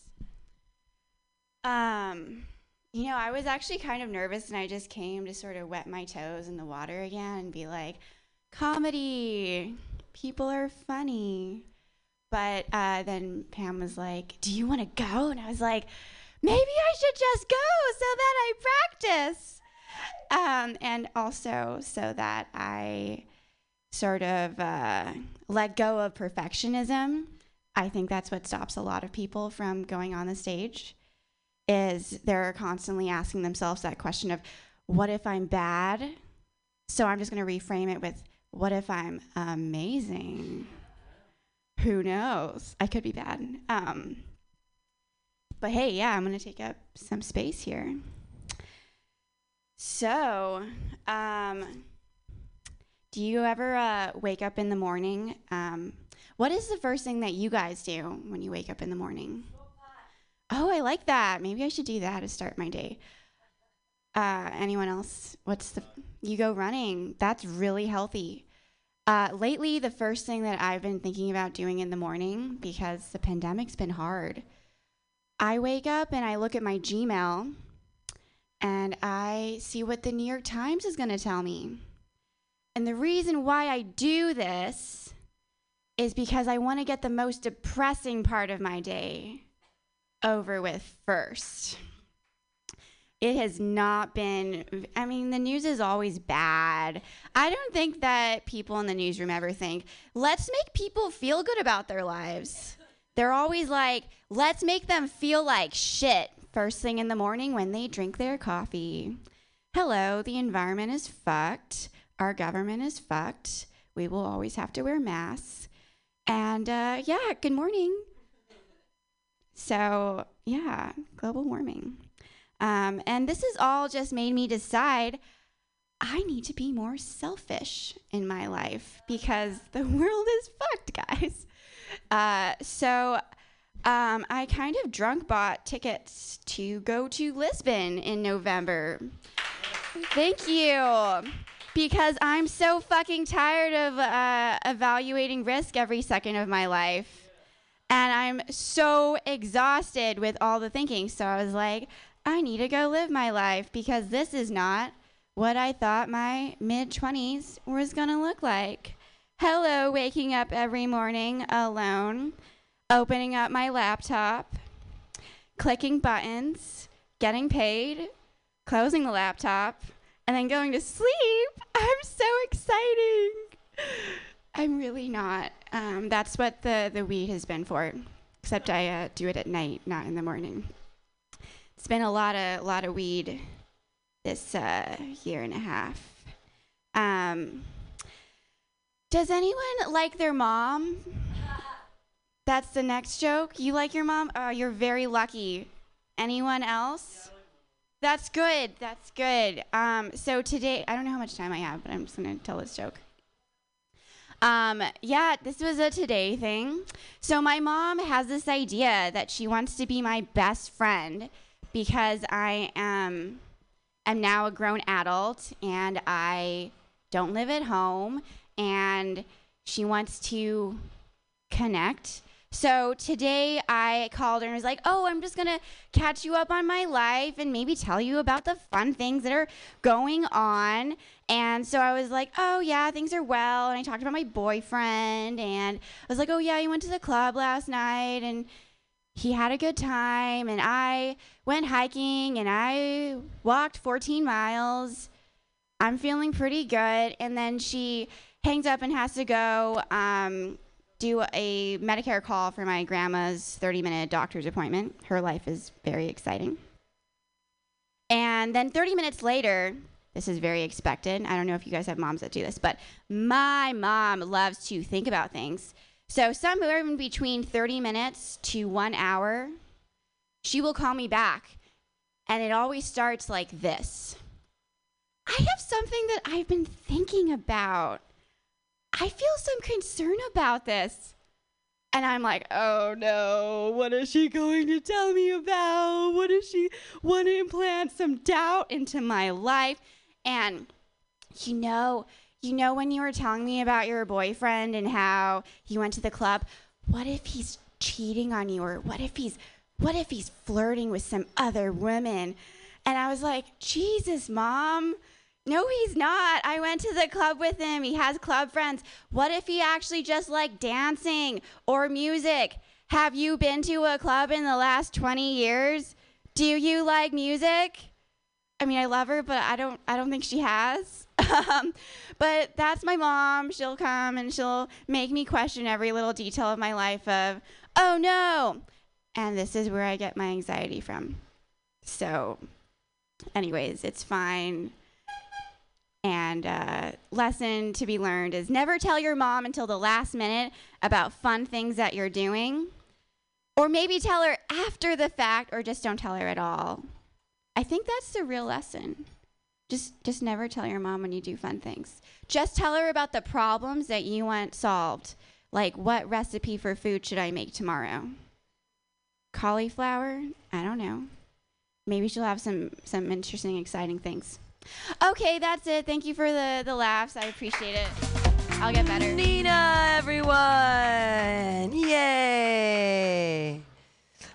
Um, you know, I was actually kind of nervous and I just came to sort of wet my toes in the water again and be like, comedy, people are funny. But uh, then Pam was like, Do you want to go? And I was like, Maybe I should just go so that I practice. Um, and also so that I sort of uh, let go of perfectionism. I think that's what stops a lot of people from going on the stage is they're constantly asking themselves that question of what if I'm bad? So I'm just going to reframe it with what if I'm amazing? Who knows? I could be bad. Um, but hey, yeah, I'm going to take up some space here. So, um, do you ever uh, wake up in the morning? Um, what is the first thing that you guys do when you wake up in the morning? Oh, I like that. Maybe I should do that to start my day. Uh, anyone else? What's the? You go running. That's really healthy. Uh, lately, the first thing that I've been thinking about doing in the morning, because the pandemic's been hard, I wake up and I look at my Gmail and I see what the New York Times is going to tell me. And the reason why I do this is because I want to get the most depressing part of my day over with first. It has not been, I mean, the news is always bad. I don't think that people in the newsroom ever think, let's make people feel good about their lives. They're always like, let's make them feel like shit first thing in the morning when they drink their coffee. Hello, the environment is fucked. Our government is fucked. We will always have to wear masks. And uh, yeah, good morning. So, yeah, global warming. Um, and this has all just made me decide I need to be more selfish in my life because the world is fucked, guys. Uh, so um, I kind of drunk bought tickets to go to Lisbon in November. Thank you. Because I'm so fucking tired of uh, evaluating risk every second of my life. And I'm so exhausted with all the thinking. So I was like, I need to go live my life because this is not what I thought my mid 20s was going to look like. Hello, waking up every morning alone, opening up my laptop, clicking buttons, getting paid, closing the laptop, and then going to sleep. I'm so exciting. I'm really not. Um, that's what the, the weed has been for, except I uh, do it at night, not in the morning. It's been a lot of lot of weed this uh, year and a half. Um, does anyone like their mom? That's the next joke. You like your mom? Oh, you're very lucky. Anyone else? That's good. That's good. Um, so today, I don't know how much time I have, but I'm just gonna tell this joke. Um, yeah, this was a today thing. So my mom has this idea that she wants to be my best friend because I am am now a grown adult and I don't live at home and she wants to connect. So today I called her and was like, "Oh, I'm just going to catch you up on my life and maybe tell you about the fun things that are going on." And so I was like, "Oh, yeah, things are well." And I talked about my boyfriend and I was like, "Oh, yeah, he went to the club last night and he had a good time and I went hiking and I walked 14 miles. I'm feeling pretty good." And then she hangs up and has to go um, do a Medicare call for my grandma's 30 minute doctor's appointment. Her life is very exciting. And then 30 minutes later, this is very expected. I don't know if you guys have moms that do this, but my mom loves to think about things. So, somewhere in between 30 minutes to one hour, she will call me back. And it always starts like this I have something that I've been thinking about. I feel some concern about this. And I'm like, oh no, what is she going to tell me about? What does she want to implant some doubt into my life? And you know, you know when you were telling me about your boyfriend and how he went to the club, what if he's cheating on you or what if he's what if he's flirting with some other women? And I was like, Jesus, mom, no, he's not. I went to the club with him. He has club friends. What if he actually just liked dancing or music? Have you been to a club in the last 20 years? Do you like music? I mean, I love her, but I don't I don't think she has. um, but that's my mom. She'll come and she'll make me question every little detail of my life of, "Oh no." And this is where I get my anxiety from. So, anyways, it's fine. And uh, lesson to be learned is never tell your mom until the last minute about fun things that you're doing. Or maybe tell her after the fact, or just don't tell her at all. I think that's the real lesson. Just, just never tell your mom when you do fun things. Just tell her about the problems that you want solved. Like, what recipe for food should I make tomorrow? Cauliflower? I don't know. Maybe she'll have some, some interesting, exciting things. Okay, that's it. Thank you for the, the laughs. I appreciate it. I'll get better. Nina, everyone! Yay!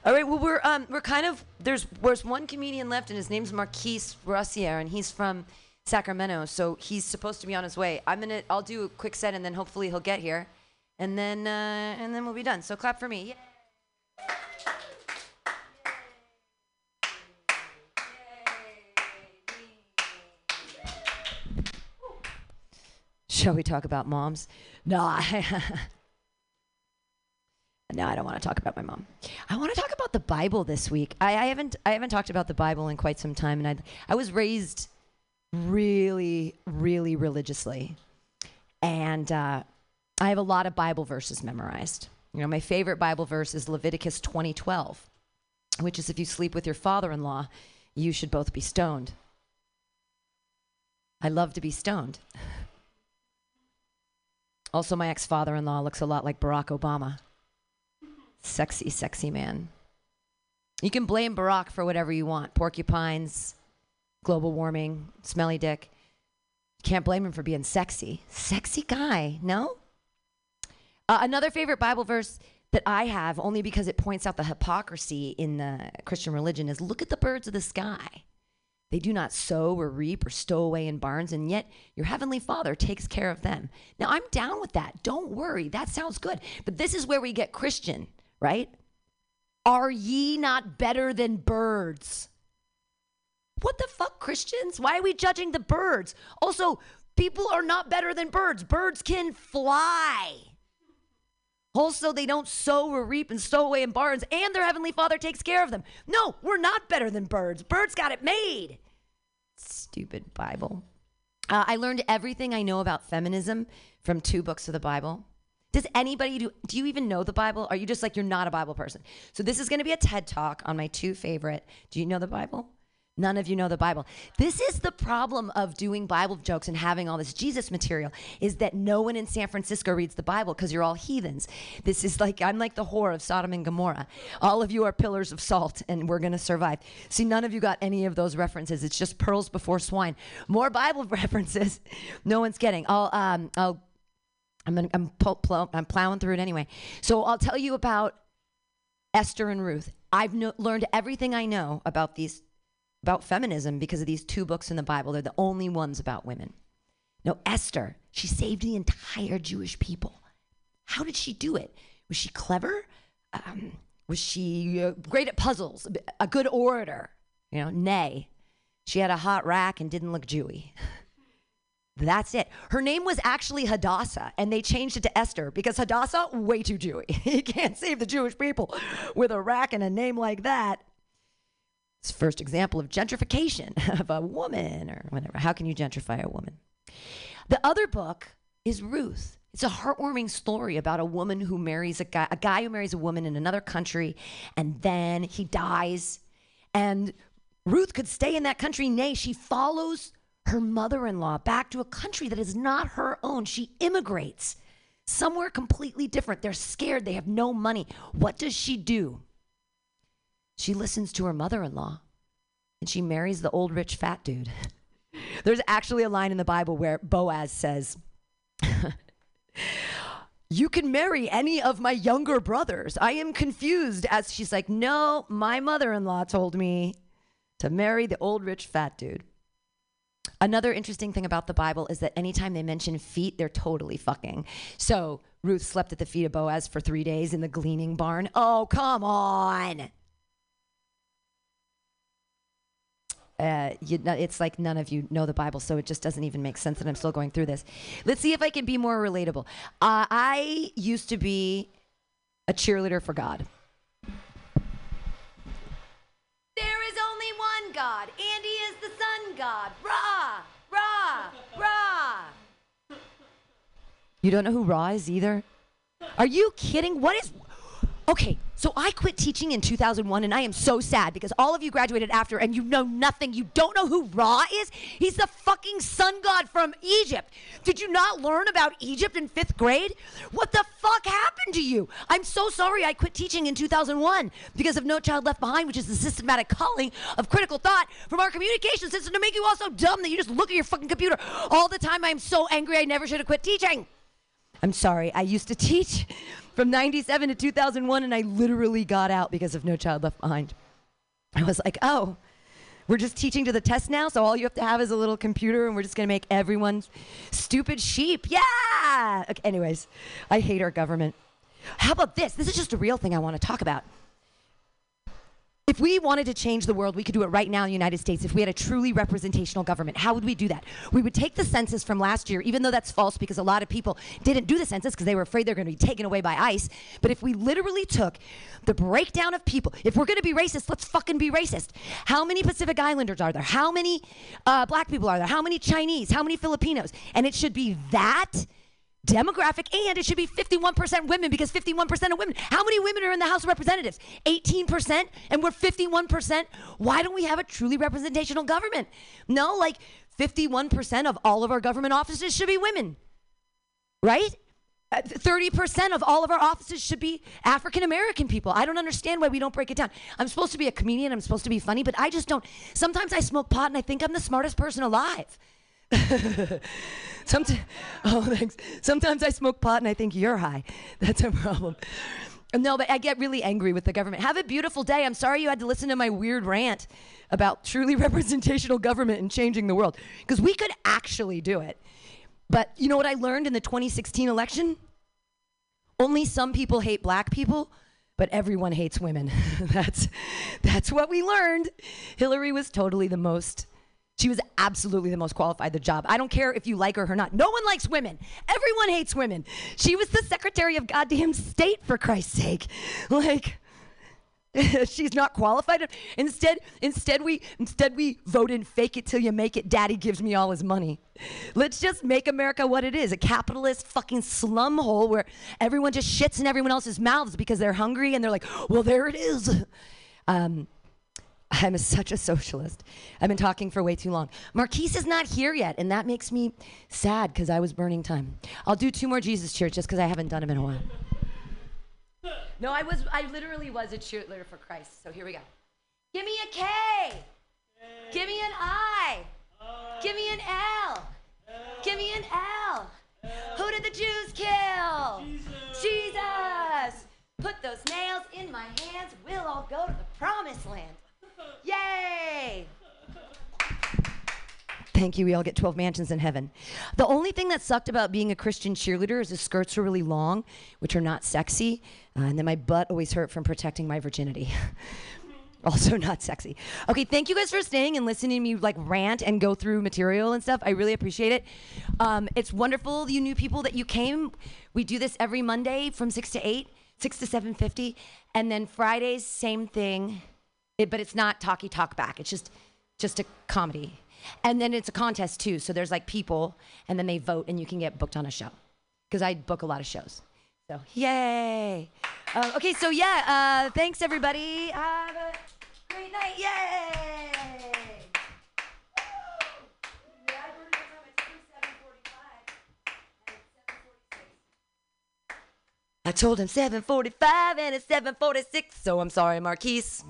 All right, well we're um we're kind of there's there's one comedian left and his name's Marquise Rossier and he's from Sacramento, so he's supposed to be on his way. I'm gonna I'll do a quick set and then hopefully he'll get here, and then uh, and then we'll be done. So clap for me. Yay. Shall we talk about moms? No, I, no, I don't want to talk about my mom. I want to talk about the Bible this week. I, I haven't I haven't talked about the Bible in quite some time, and I I was raised really really religiously, and uh, I have a lot of Bible verses memorized. You know, my favorite Bible verse is Leviticus twenty twelve. which is if you sleep with your father in law, you should both be stoned. I love to be stoned. Also, my ex father in law looks a lot like Barack Obama. Sexy, sexy man. You can blame Barack for whatever you want porcupines, global warming, smelly dick. Can't blame him for being sexy. Sexy guy, no? Uh, another favorite Bible verse that I have, only because it points out the hypocrisy in the Christian religion, is look at the birds of the sky. They do not sow or reap or stow away in barns, and yet your heavenly Father takes care of them. Now, I'm down with that. Don't worry. That sounds good. But this is where we get Christian, right? Are ye not better than birds? What the fuck, Christians? Why are we judging the birds? Also, people are not better than birds. Birds can fly. Also, they don't sow or reap and stow away in barns, and their heavenly Father takes care of them. No, we're not better than birds. Birds got it made. Stupid Bible. Uh, I learned everything I know about feminism from two books of the Bible. Does anybody do? Do you even know the Bible? Are you just like you're not a Bible person? So this is going to be a TED talk on my two favorite. Do you know the Bible? None of you know the Bible. This is the problem of doing Bible jokes and having all this Jesus material is that no one in San Francisco reads the Bible because you're all heathens. This is like I'm like the whore of Sodom and Gomorrah. All of you are pillars of salt and we're going to survive. See, none of you got any of those references. It's just pearls before swine. More Bible references. No one's getting. I'll um I'll I'm gonna, I'm I'm plowing through it anyway. So I'll tell you about Esther and Ruth. I've no- learned everything I know about these about feminism because of these two books in the Bible. They're the only ones about women. No, Esther, she saved the entire Jewish people. How did she do it? Was she clever? Um, was she uh, great at puzzles? A good orator? You know, nay. She had a hot rack and didn't look Jewy. That's it. Her name was actually Hadassah, and they changed it to Esther because Hadassah, way too Jewy. you can't save the Jewish people with a rack and a name like that. First example of gentrification of a woman or whatever. How can you gentrify a woman? The other book is Ruth. It's a heartwarming story about a woman who marries a guy, a guy who marries a woman in another country, and then he dies. And Ruth could stay in that country. Nay, she follows her mother in law back to a country that is not her own. She immigrates somewhere completely different. They're scared. They have no money. What does she do? She listens to her mother in law and she marries the old rich fat dude. There's actually a line in the Bible where Boaz says, You can marry any of my younger brothers. I am confused. As she's like, No, my mother in law told me to marry the old rich fat dude. Another interesting thing about the Bible is that anytime they mention feet, they're totally fucking. So Ruth slept at the feet of Boaz for three days in the gleaning barn. Oh, come on. Uh, you, it's like none of you know the Bible, so it just doesn't even make sense that I'm still going through this. Let's see if I can be more relatable. Uh, I used to be a cheerleader for God. There is only one God. Andy is the sun god. Ra, Ra, Ra. You don't know who Ra is either? Are you kidding? What is. Okay, so I quit teaching in 2001 and I am so sad because all of you graduated after and you know nothing. You don't know who Ra is? He's the fucking sun god from Egypt. Did you not learn about Egypt in fifth grade? What the fuck happened to you? I'm so sorry I quit teaching in 2001 because of No Child Left Behind, which is the systematic culling of critical thought from our communication system to make you all so dumb that you just look at your fucking computer all the time. I'm so angry I never should have quit teaching. I'm sorry. I used to teach from 97 to 2001 and I literally got out because of No Child Left Behind. I was like, oh, we're just teaching to the test now, so all you have to have is a little computer and we're just to make everyone stupid sheep. Yeah! Okay, anyways, I hate our government. How about this? This is just a real thing I want to talk about. If we wanted to change the world, we could do it right now in the United States. If we had a truly representational government, how would we do that? We would take the census from last year, even though that's false because a lot of people didn't do the census because they were afraid they're going to be taken away by ICE. But if we literally took the breakdown of people, if we're going to be racist, let's fucking be racist. How many Pacific Islanders are there? How many uh, black people are there? How many Chinese? How many Filipinos? And it should be that demographic and it should be 51% women because 51% of women how many women are in the house of representatives 18% and we're 51% why don't we have a truly representational government no like 51% of all of our government offices should be women right Uh, 30% of all of our offices should be African American people. I don't understand why we don't break it down. I'm supposed to be a comedian, I'm supposed to be funny, but I just don't. Sometimes I smoke pot and I think I'm the smartest person alive. Sometimes, oh, thanks. Sometimes I smoke pot and I think you're high. That's a problem. No, but I get really angry with the government. Have a beautiful day. I'm sorry you had to listen to my weird rant about truly representational government and changing the world because we could actually do it. But you know what I learned in the 2016 election? Only some people hate black people, but everyone hates women. that's that's what we learned. Hillary was totally the most she was absolutely the most qualified the job. I don't care if you like her or not. No one likes women. Everyone hates women. She was the Secretary of goddamn State for Christ's sake. Like she's not qualified. Instead, instead we instead we vote in fake it till you make it. Daddy gives me all his money. Let's just make America what it is, a capitalist fucking slum hole where everyone just shits in everyone else's mouths because they're hungry and they're like, well, there it is. Um, I'm a, such a socialist. I've been talking for way too long. Marquise is not here yet, and that makes me sad because I was burning time. I'll do two more Jesus cheers just because I haven't done them in a while. No, I was. I literally was a cheerleader for Christ. So here we go. Give me a K. Give me an I. Give me an L. Give me an L. Who did the Jews kill? Jesus. Put those nails in my hands. We'll all go to the promised land. Yay! Thank you. We all get 12 mansions in heaven. The only thing that sucked about being a Christian cheerleader is the skirts are really long, which are not sexy. Uh, and then my butt always hurt from protecting my virginity. also not sexy. Okay, thank you guys for staying and listening to me like rant and go through material and stuff. I really appreciate it. Um, it's wonderful you new people that you came. We do this every Monday from 6 to 8, 6 to 7.50. And then Fridays, same thing. It, but it's not talky talk back. It's just just a comedy. And then it's a contest too. So there's like people, and then they vote, and you can get booked on a show. Because I book a lot of shows. So yay! Uh, okay, so yeah, uh, thanks everybody. Have a great night. Yay! I told him 7:45 and it's 7:46, so I'm sorry, Marquise.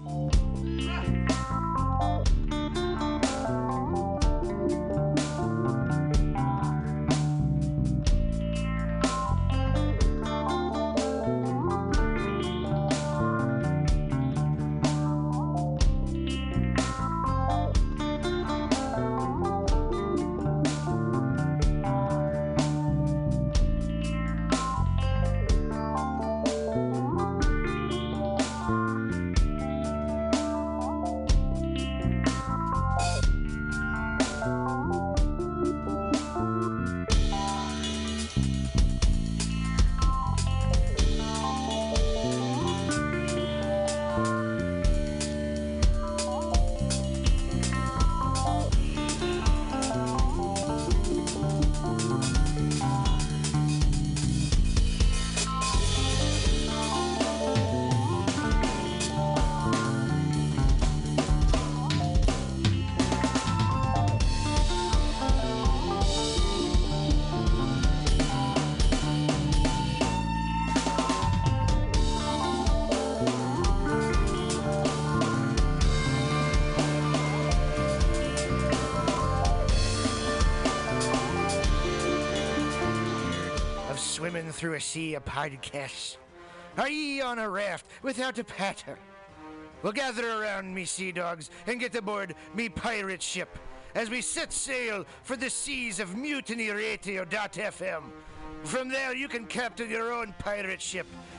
Through a sea of podcasts. Are ye on a raft without a paddle? Well, gather around me, sea dogs, and get aboard me pirate ship as we set sail for the seas of mutinyradio.fm. From there, you can captain your own pirate ship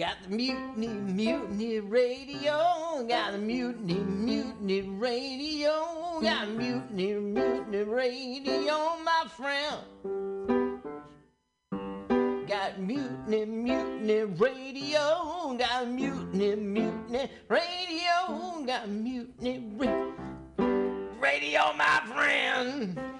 Got the mutiny, mutiny radio. Got the mutiny, mutiny radio. Got mutiny, mutiny radio, my friend. Got mutiny, mutiny radio. Got mutiny, mutiny radio. Got mutiny ra- radio, my friend.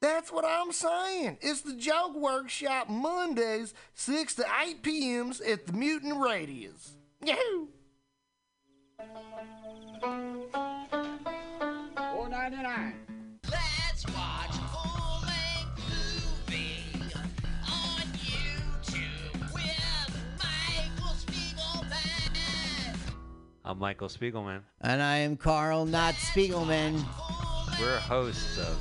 That's what I'm saying. It's the Joke Workshop Mondays, 6 to 8 p.m.s at the Mutant Radius. Yahoo! Four ninety nine. Let's watch full length movie on YouTube with Michael Spiegelman. I'm Michael Spiegelman. And I am Carl, not Spiegelman. We're hosts of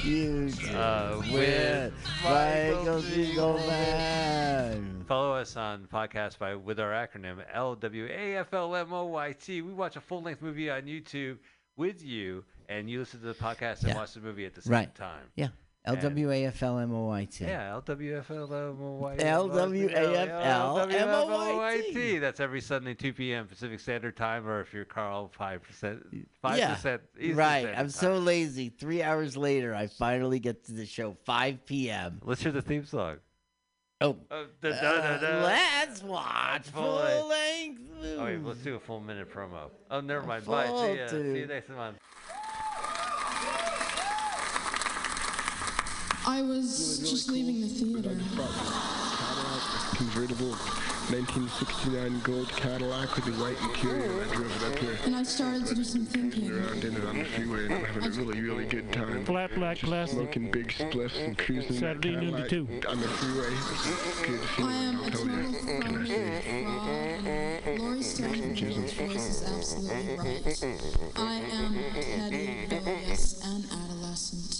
YouTube uh, with Michael Spiegelman. Follow us on podcast by with our acronym LWAFLMOYT. We watch a full length movie on YouTube with you, and you listen to the podcast and Yeah. watch the movie at the same Right. time. Yeah. LWAFLMOYT. Yeah, LWFLMOYT. LWAFLMOYT. That's every Sunday, 2 p.m. Pacific Standard Time, or if you're Carl, 5%. 5% Yeah, Eastern right. Standard I'm Time. so lazy. Three hours later, I finally get to the show, 5 p.m. Let's hear the theme song. Oh. Uh, da, da, da, da. let's watch Full full length. length. Oh, wait, let's do a full minute promo. Oh, never mind. Bye. See ya. See you next month. I was just leaving the theater. convertible 1969 gold Cadillac with the white interior. Oh, I drove it up here. And I started to do some thinking. Around in it on the freeway and I'm having a really, really good time. Flat black Just classic. Smoking big spliffs and cruising that Saturday noon to two. on the freeway. It's good I am feeling, a I'll tell total Can I of say? Rob. Stone's voice is absolutely right. I am petty, rebellious, and adolescent.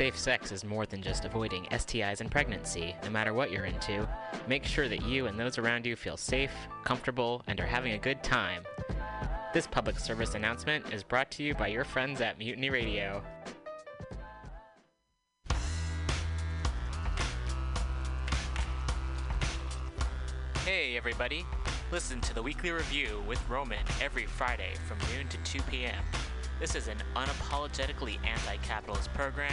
Safe sex is more than just avoiding STIs and pregnancy, no matter what you're into. Make sure that you and those around you feel safe, comfortable, and are having a good time. This public service announcement is brought to you by your friends at Mutiny Radio. Hey, everybody. Listen to the weekly review with Roman every Friday from noon to 2 p.m. This is an unapologetically anti capitalist program.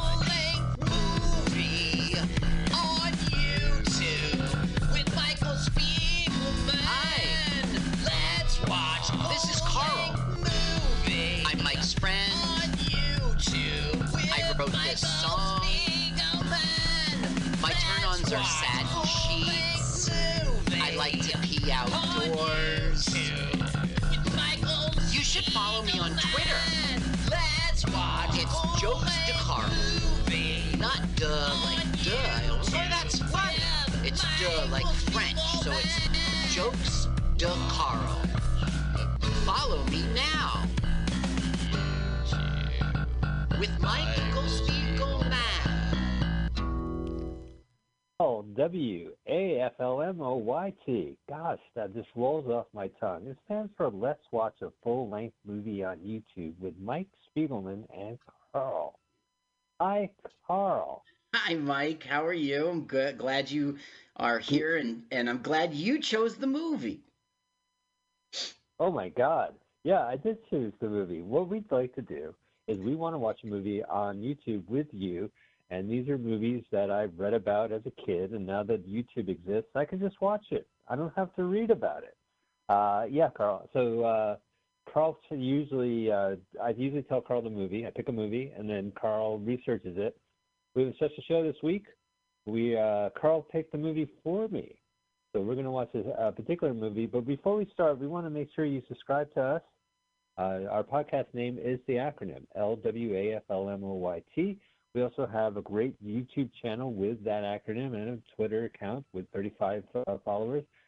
turn-ons are sad sheets. I like to pee outdoors. You should follow me on Twitter. Let's watch. It's Jokes de Carl. Not duh like duh. Oh, that's funny. It's duh like French, so it's Jokes de Carl. Follow me now. With Michael Spiegelman. Oh, W A F L M O Y T. Gosh, that just rolls off my tongue. It stands for Let's Watch a Full Length Movie on YouTube with Mike Spiegelman and Carl. Hi, Carl. Hi, Mike. How are you? I'm good. Glad you are here, and, and I'm glad you chose the movie. Oh my God. Yeah, I did choose the movie. What we'd like to do is we want to watch a movie on YouTube with you, And these are movies that I've read about as a kid, and now that YouTube exists, I can just watch it. I don't have to read about it. Uh, yeah, Carl. So uh, Carl usually, uh, I usually tell Carl the movie. I pick a movie, and then Carl researches it. We have a special show this week. We uh, Carl picked the movie for me, so we're going to watch a, a particular movie. But before we start, we want to make sure you subscribe to us. Uh, our podcast name is the acronym LWAFLMOYT. We also have a great YouTube channel with that acronym and a Twitter account with 35 uh, followers.